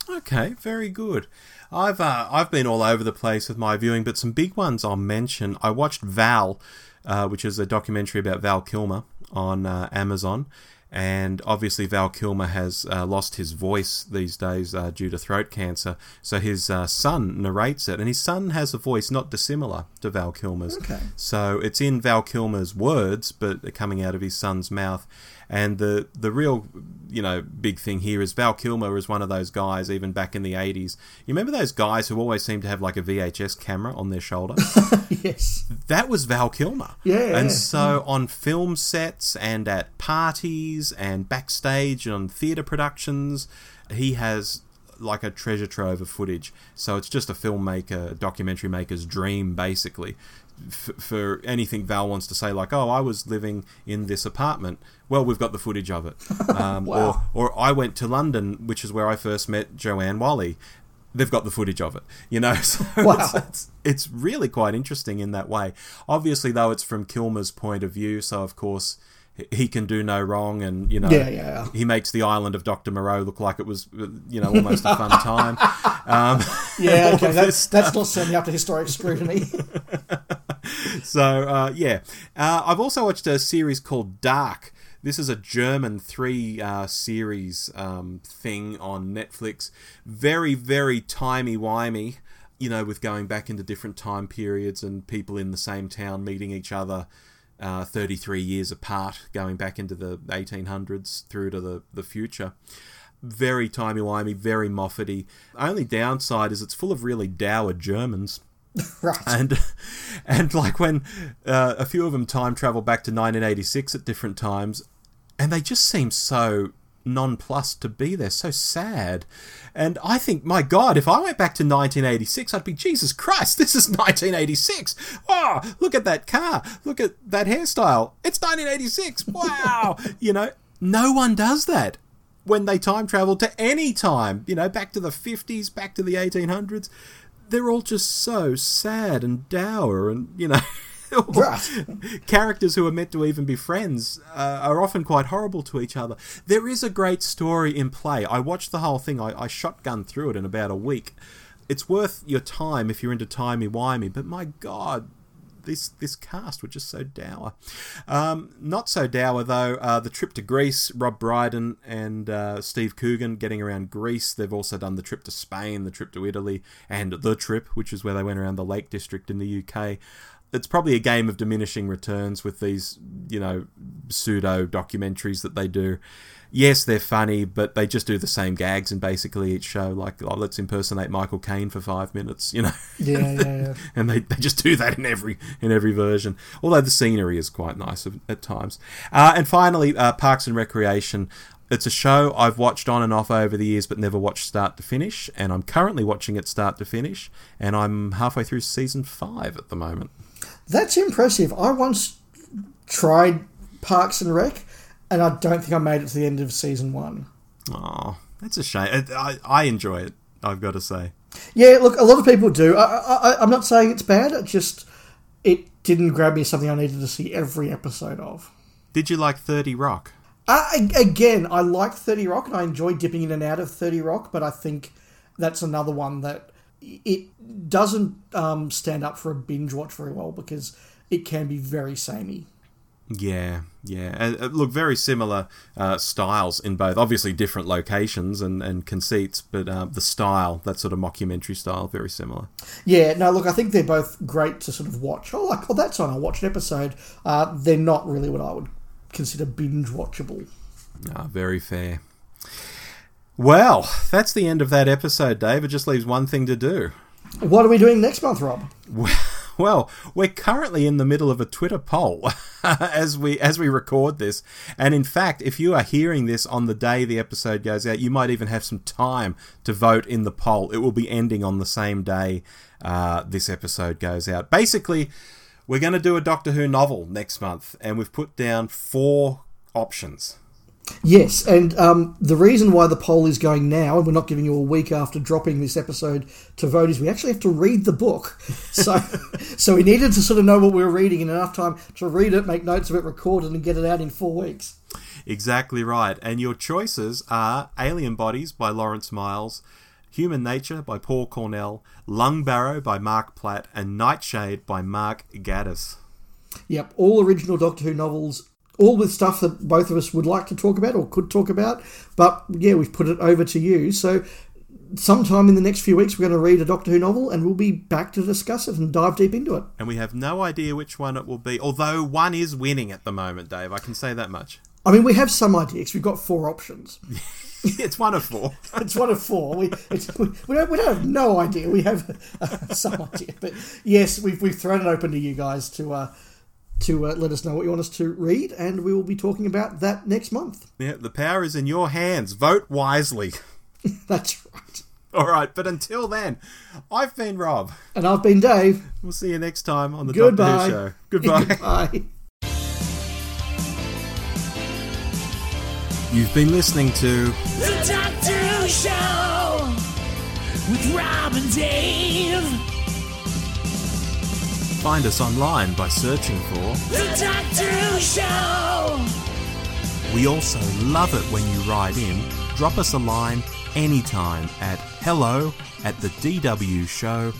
Okay, very good. I've uh, I've been all over the place with my viewing, but some big ones I'll mention. I watched Val, uh, which is a documentary about Val Kilmer on uh, Amazon. And obviously, Val Kilmer has uh, lost his voice these days uh, due to throat cancer. So his uh, son narrates it, and his son has a voice not dissimilar to Val Kilmer's. Okay. So it's in Val Kilmer's words, but coming out of his son's mouth. And the the real, you know, big thing here is Val Kilmer was one of those guys, even back in the '80s. You remember those guys who always seem to have like a VHS camera on their shoulder? [LAUGHS] yes. that was Val Kilmer. Yeah. And so on film sets and at parties and backstage and on theatre productions, he has like a treasure trove of footage. So it's just a filmmaker, documentary maker's dream, basically. F- for anything Val wants to say, like, "Oh, I was living in this apartment." Well, we've got the footage of it. [LAUGHS] Um, Wow. Or, or I went to London, which is where I first met Joanne Whalley. They've got the footage of it, you know. [LAUGHS] So Wow. it's, it's, it's really quite interesting in that way. Obviously, though, it's from Kilmer's point of view, so of course he can do no wrong, and you know, Yeah, yeah. he makes the island of Doctor Moreau look like it was, you know, almost a fun [LAUGHS] time. Um, Yeah, [LAUGHS] okay. of That, that's not certainly up to historic scrutiny. [LAUGHS] so uh, yeah, uh, I've also watched a series called Dark. This is a German three uh, series um, thing on Netflix. Very very timey wimey. You know, with going back into different time periods and people in the same town meeting each other. Uh, 33 years apart, going back into the 1800s through to the, the future. very timey-wimey, very Moffety. Only downside is it's full of really dour Germans. [LAUGHS] Right. and and like when uh, a few of them time travel back to 1986 at different times, and they just seem so nonplussed to be there, so sad. And I think, my God, if I went back to 1986, I'd be Jesus Christ, [LAUGHS] this is 1986. Oh, ah, look at that car, look at that hairstyle. It's 1986. Wow, [LAUGHS] you know, no one does that when they time travel to any time, you know, back to the 50s, back to the 1800s they're all just so sad and dour and you know. [LAUGHS] [LAUGHS] [LAUGHS] characters who are meant to even be friends uh, are often quite horrible to each other there is a great story in play i watched the whole thing I, I shotgun through it in about a week it's worth your time if you're into timey-wimey but my god this this cast were just so dour. Um, not so dour though. Uh, the trip to Greece, Rob Brydon and uh, Steve Coogan getting around Greece. They've also done the trip to Spain, the trip to Italy, and the trip, which is where they went around the Lake District in the UK. It's probably a game of diminishing returns with these, you know, pseudo documentaries that they do yes, they're funny, but they just do the same gags in basically each show. Like, oh, let's impersonate Michael Caine for five minutes, you know. Yeah, yeah, yeah. [LAUGHS] and they, they just do that in every in every version. Although the scenery is quite nice at times. Uh, and finally, uh, Parks and Recreation. It's a show I've watched on and off over the years, but never watched start to finish. And I'm currently watching it start to finish, and I'm halfway through season five at the moment. That's impressive. I once tried Parks and Rec, and I don't think I made it to the end of season one. Oh, that's a shame. I, I enjoy it. I've got to say. Yeah, look, a lot of people do. I, I, I'm not saying it's bad. It just it didn't grab me something I needed to see every episode of. Did you like Thirty Rock? Uh, again, I like Thirty Rock, and I enjoy dipping in and out of Thirty Rock. But I think that's another one that it doesn't um, stand up for a binge watch very well because it can be very samey. Yeah, yeah. Uh, look, very similar uh, styles in both. Obviously, different locations and, and conceits, but uh, the style, that sort of mockumentary style, very similar. Yeah, no, look, I think they're both great to sort of watch. Oh, like, oh, that's on. I'll watch an episode. Uh, they're not really what I would consider binge watchable. Ah, very fair. Well, that's the end of that episode, Dave. It just leaves one thing to do. What are we doing next month, Rob? [LAUGHS] Well, we're currently in the middle of a Twitter poll [LAUGHS] as we as we record this, and in fact, if you are hearing this on the day the episode goes out, you might even have some time to vote in the poll. It will be ending on the same day uh, this episode goes out. Basically, we're going to do a Doctor Who novel next month, and we've put down four options. Yes, and um, the reason why the poll is going now, and we're not giving you a week after dropping this episode to vote, is we actually have to read the book. [LAUGHS] So, so we needed to sort of know what we were reading in enough time to read it, make notes of it, record it, and get it out in four weeks. Exactly right. And your choices are Alien Bodies by Lawrence Miles, Human Nature by Paul Cornell, Lungbarrow by Marc Platt, and Nightshade by Mark Gatiss. Yep, all original Doctor Who novels all with stuff that both of us would like to talk about or could talk about. But yeah, we've put it over to you. So sometime in the next few weeks, we're going to read a Doctor Who novel and we'll be back to discuss it and dive deep into it. And we have no idea which one it will be, although one is winning at the moment, Dave. I can say that much. I mean, we have some ideas. We've got four options. [LAUGHS] it's one of four. [LAUGHS] it's one of four. We, we, we, don't, we don't have no idea. We have uh, [LAUGHS] some idea. But yes, we've, we've thrown it open to you guys to. Uh, to uh, let us know what you want us to read, and we will be talking about that next month. Yeah, the power is in your hands. Vote wisely. [LAUGHS] That's right. All right, but until then, I've been Rob. And I've been Dave. We'll see you next time on the Goodbye. Doctor Who Show. [LAUGHS] Goodbye. Goodbye. You've been listening to The Doctor Who Show with Rob and Dave. Find us online by searching for The Who Show. We also love it when you write in. Drop us a line anytime at hello at the dwshow.net.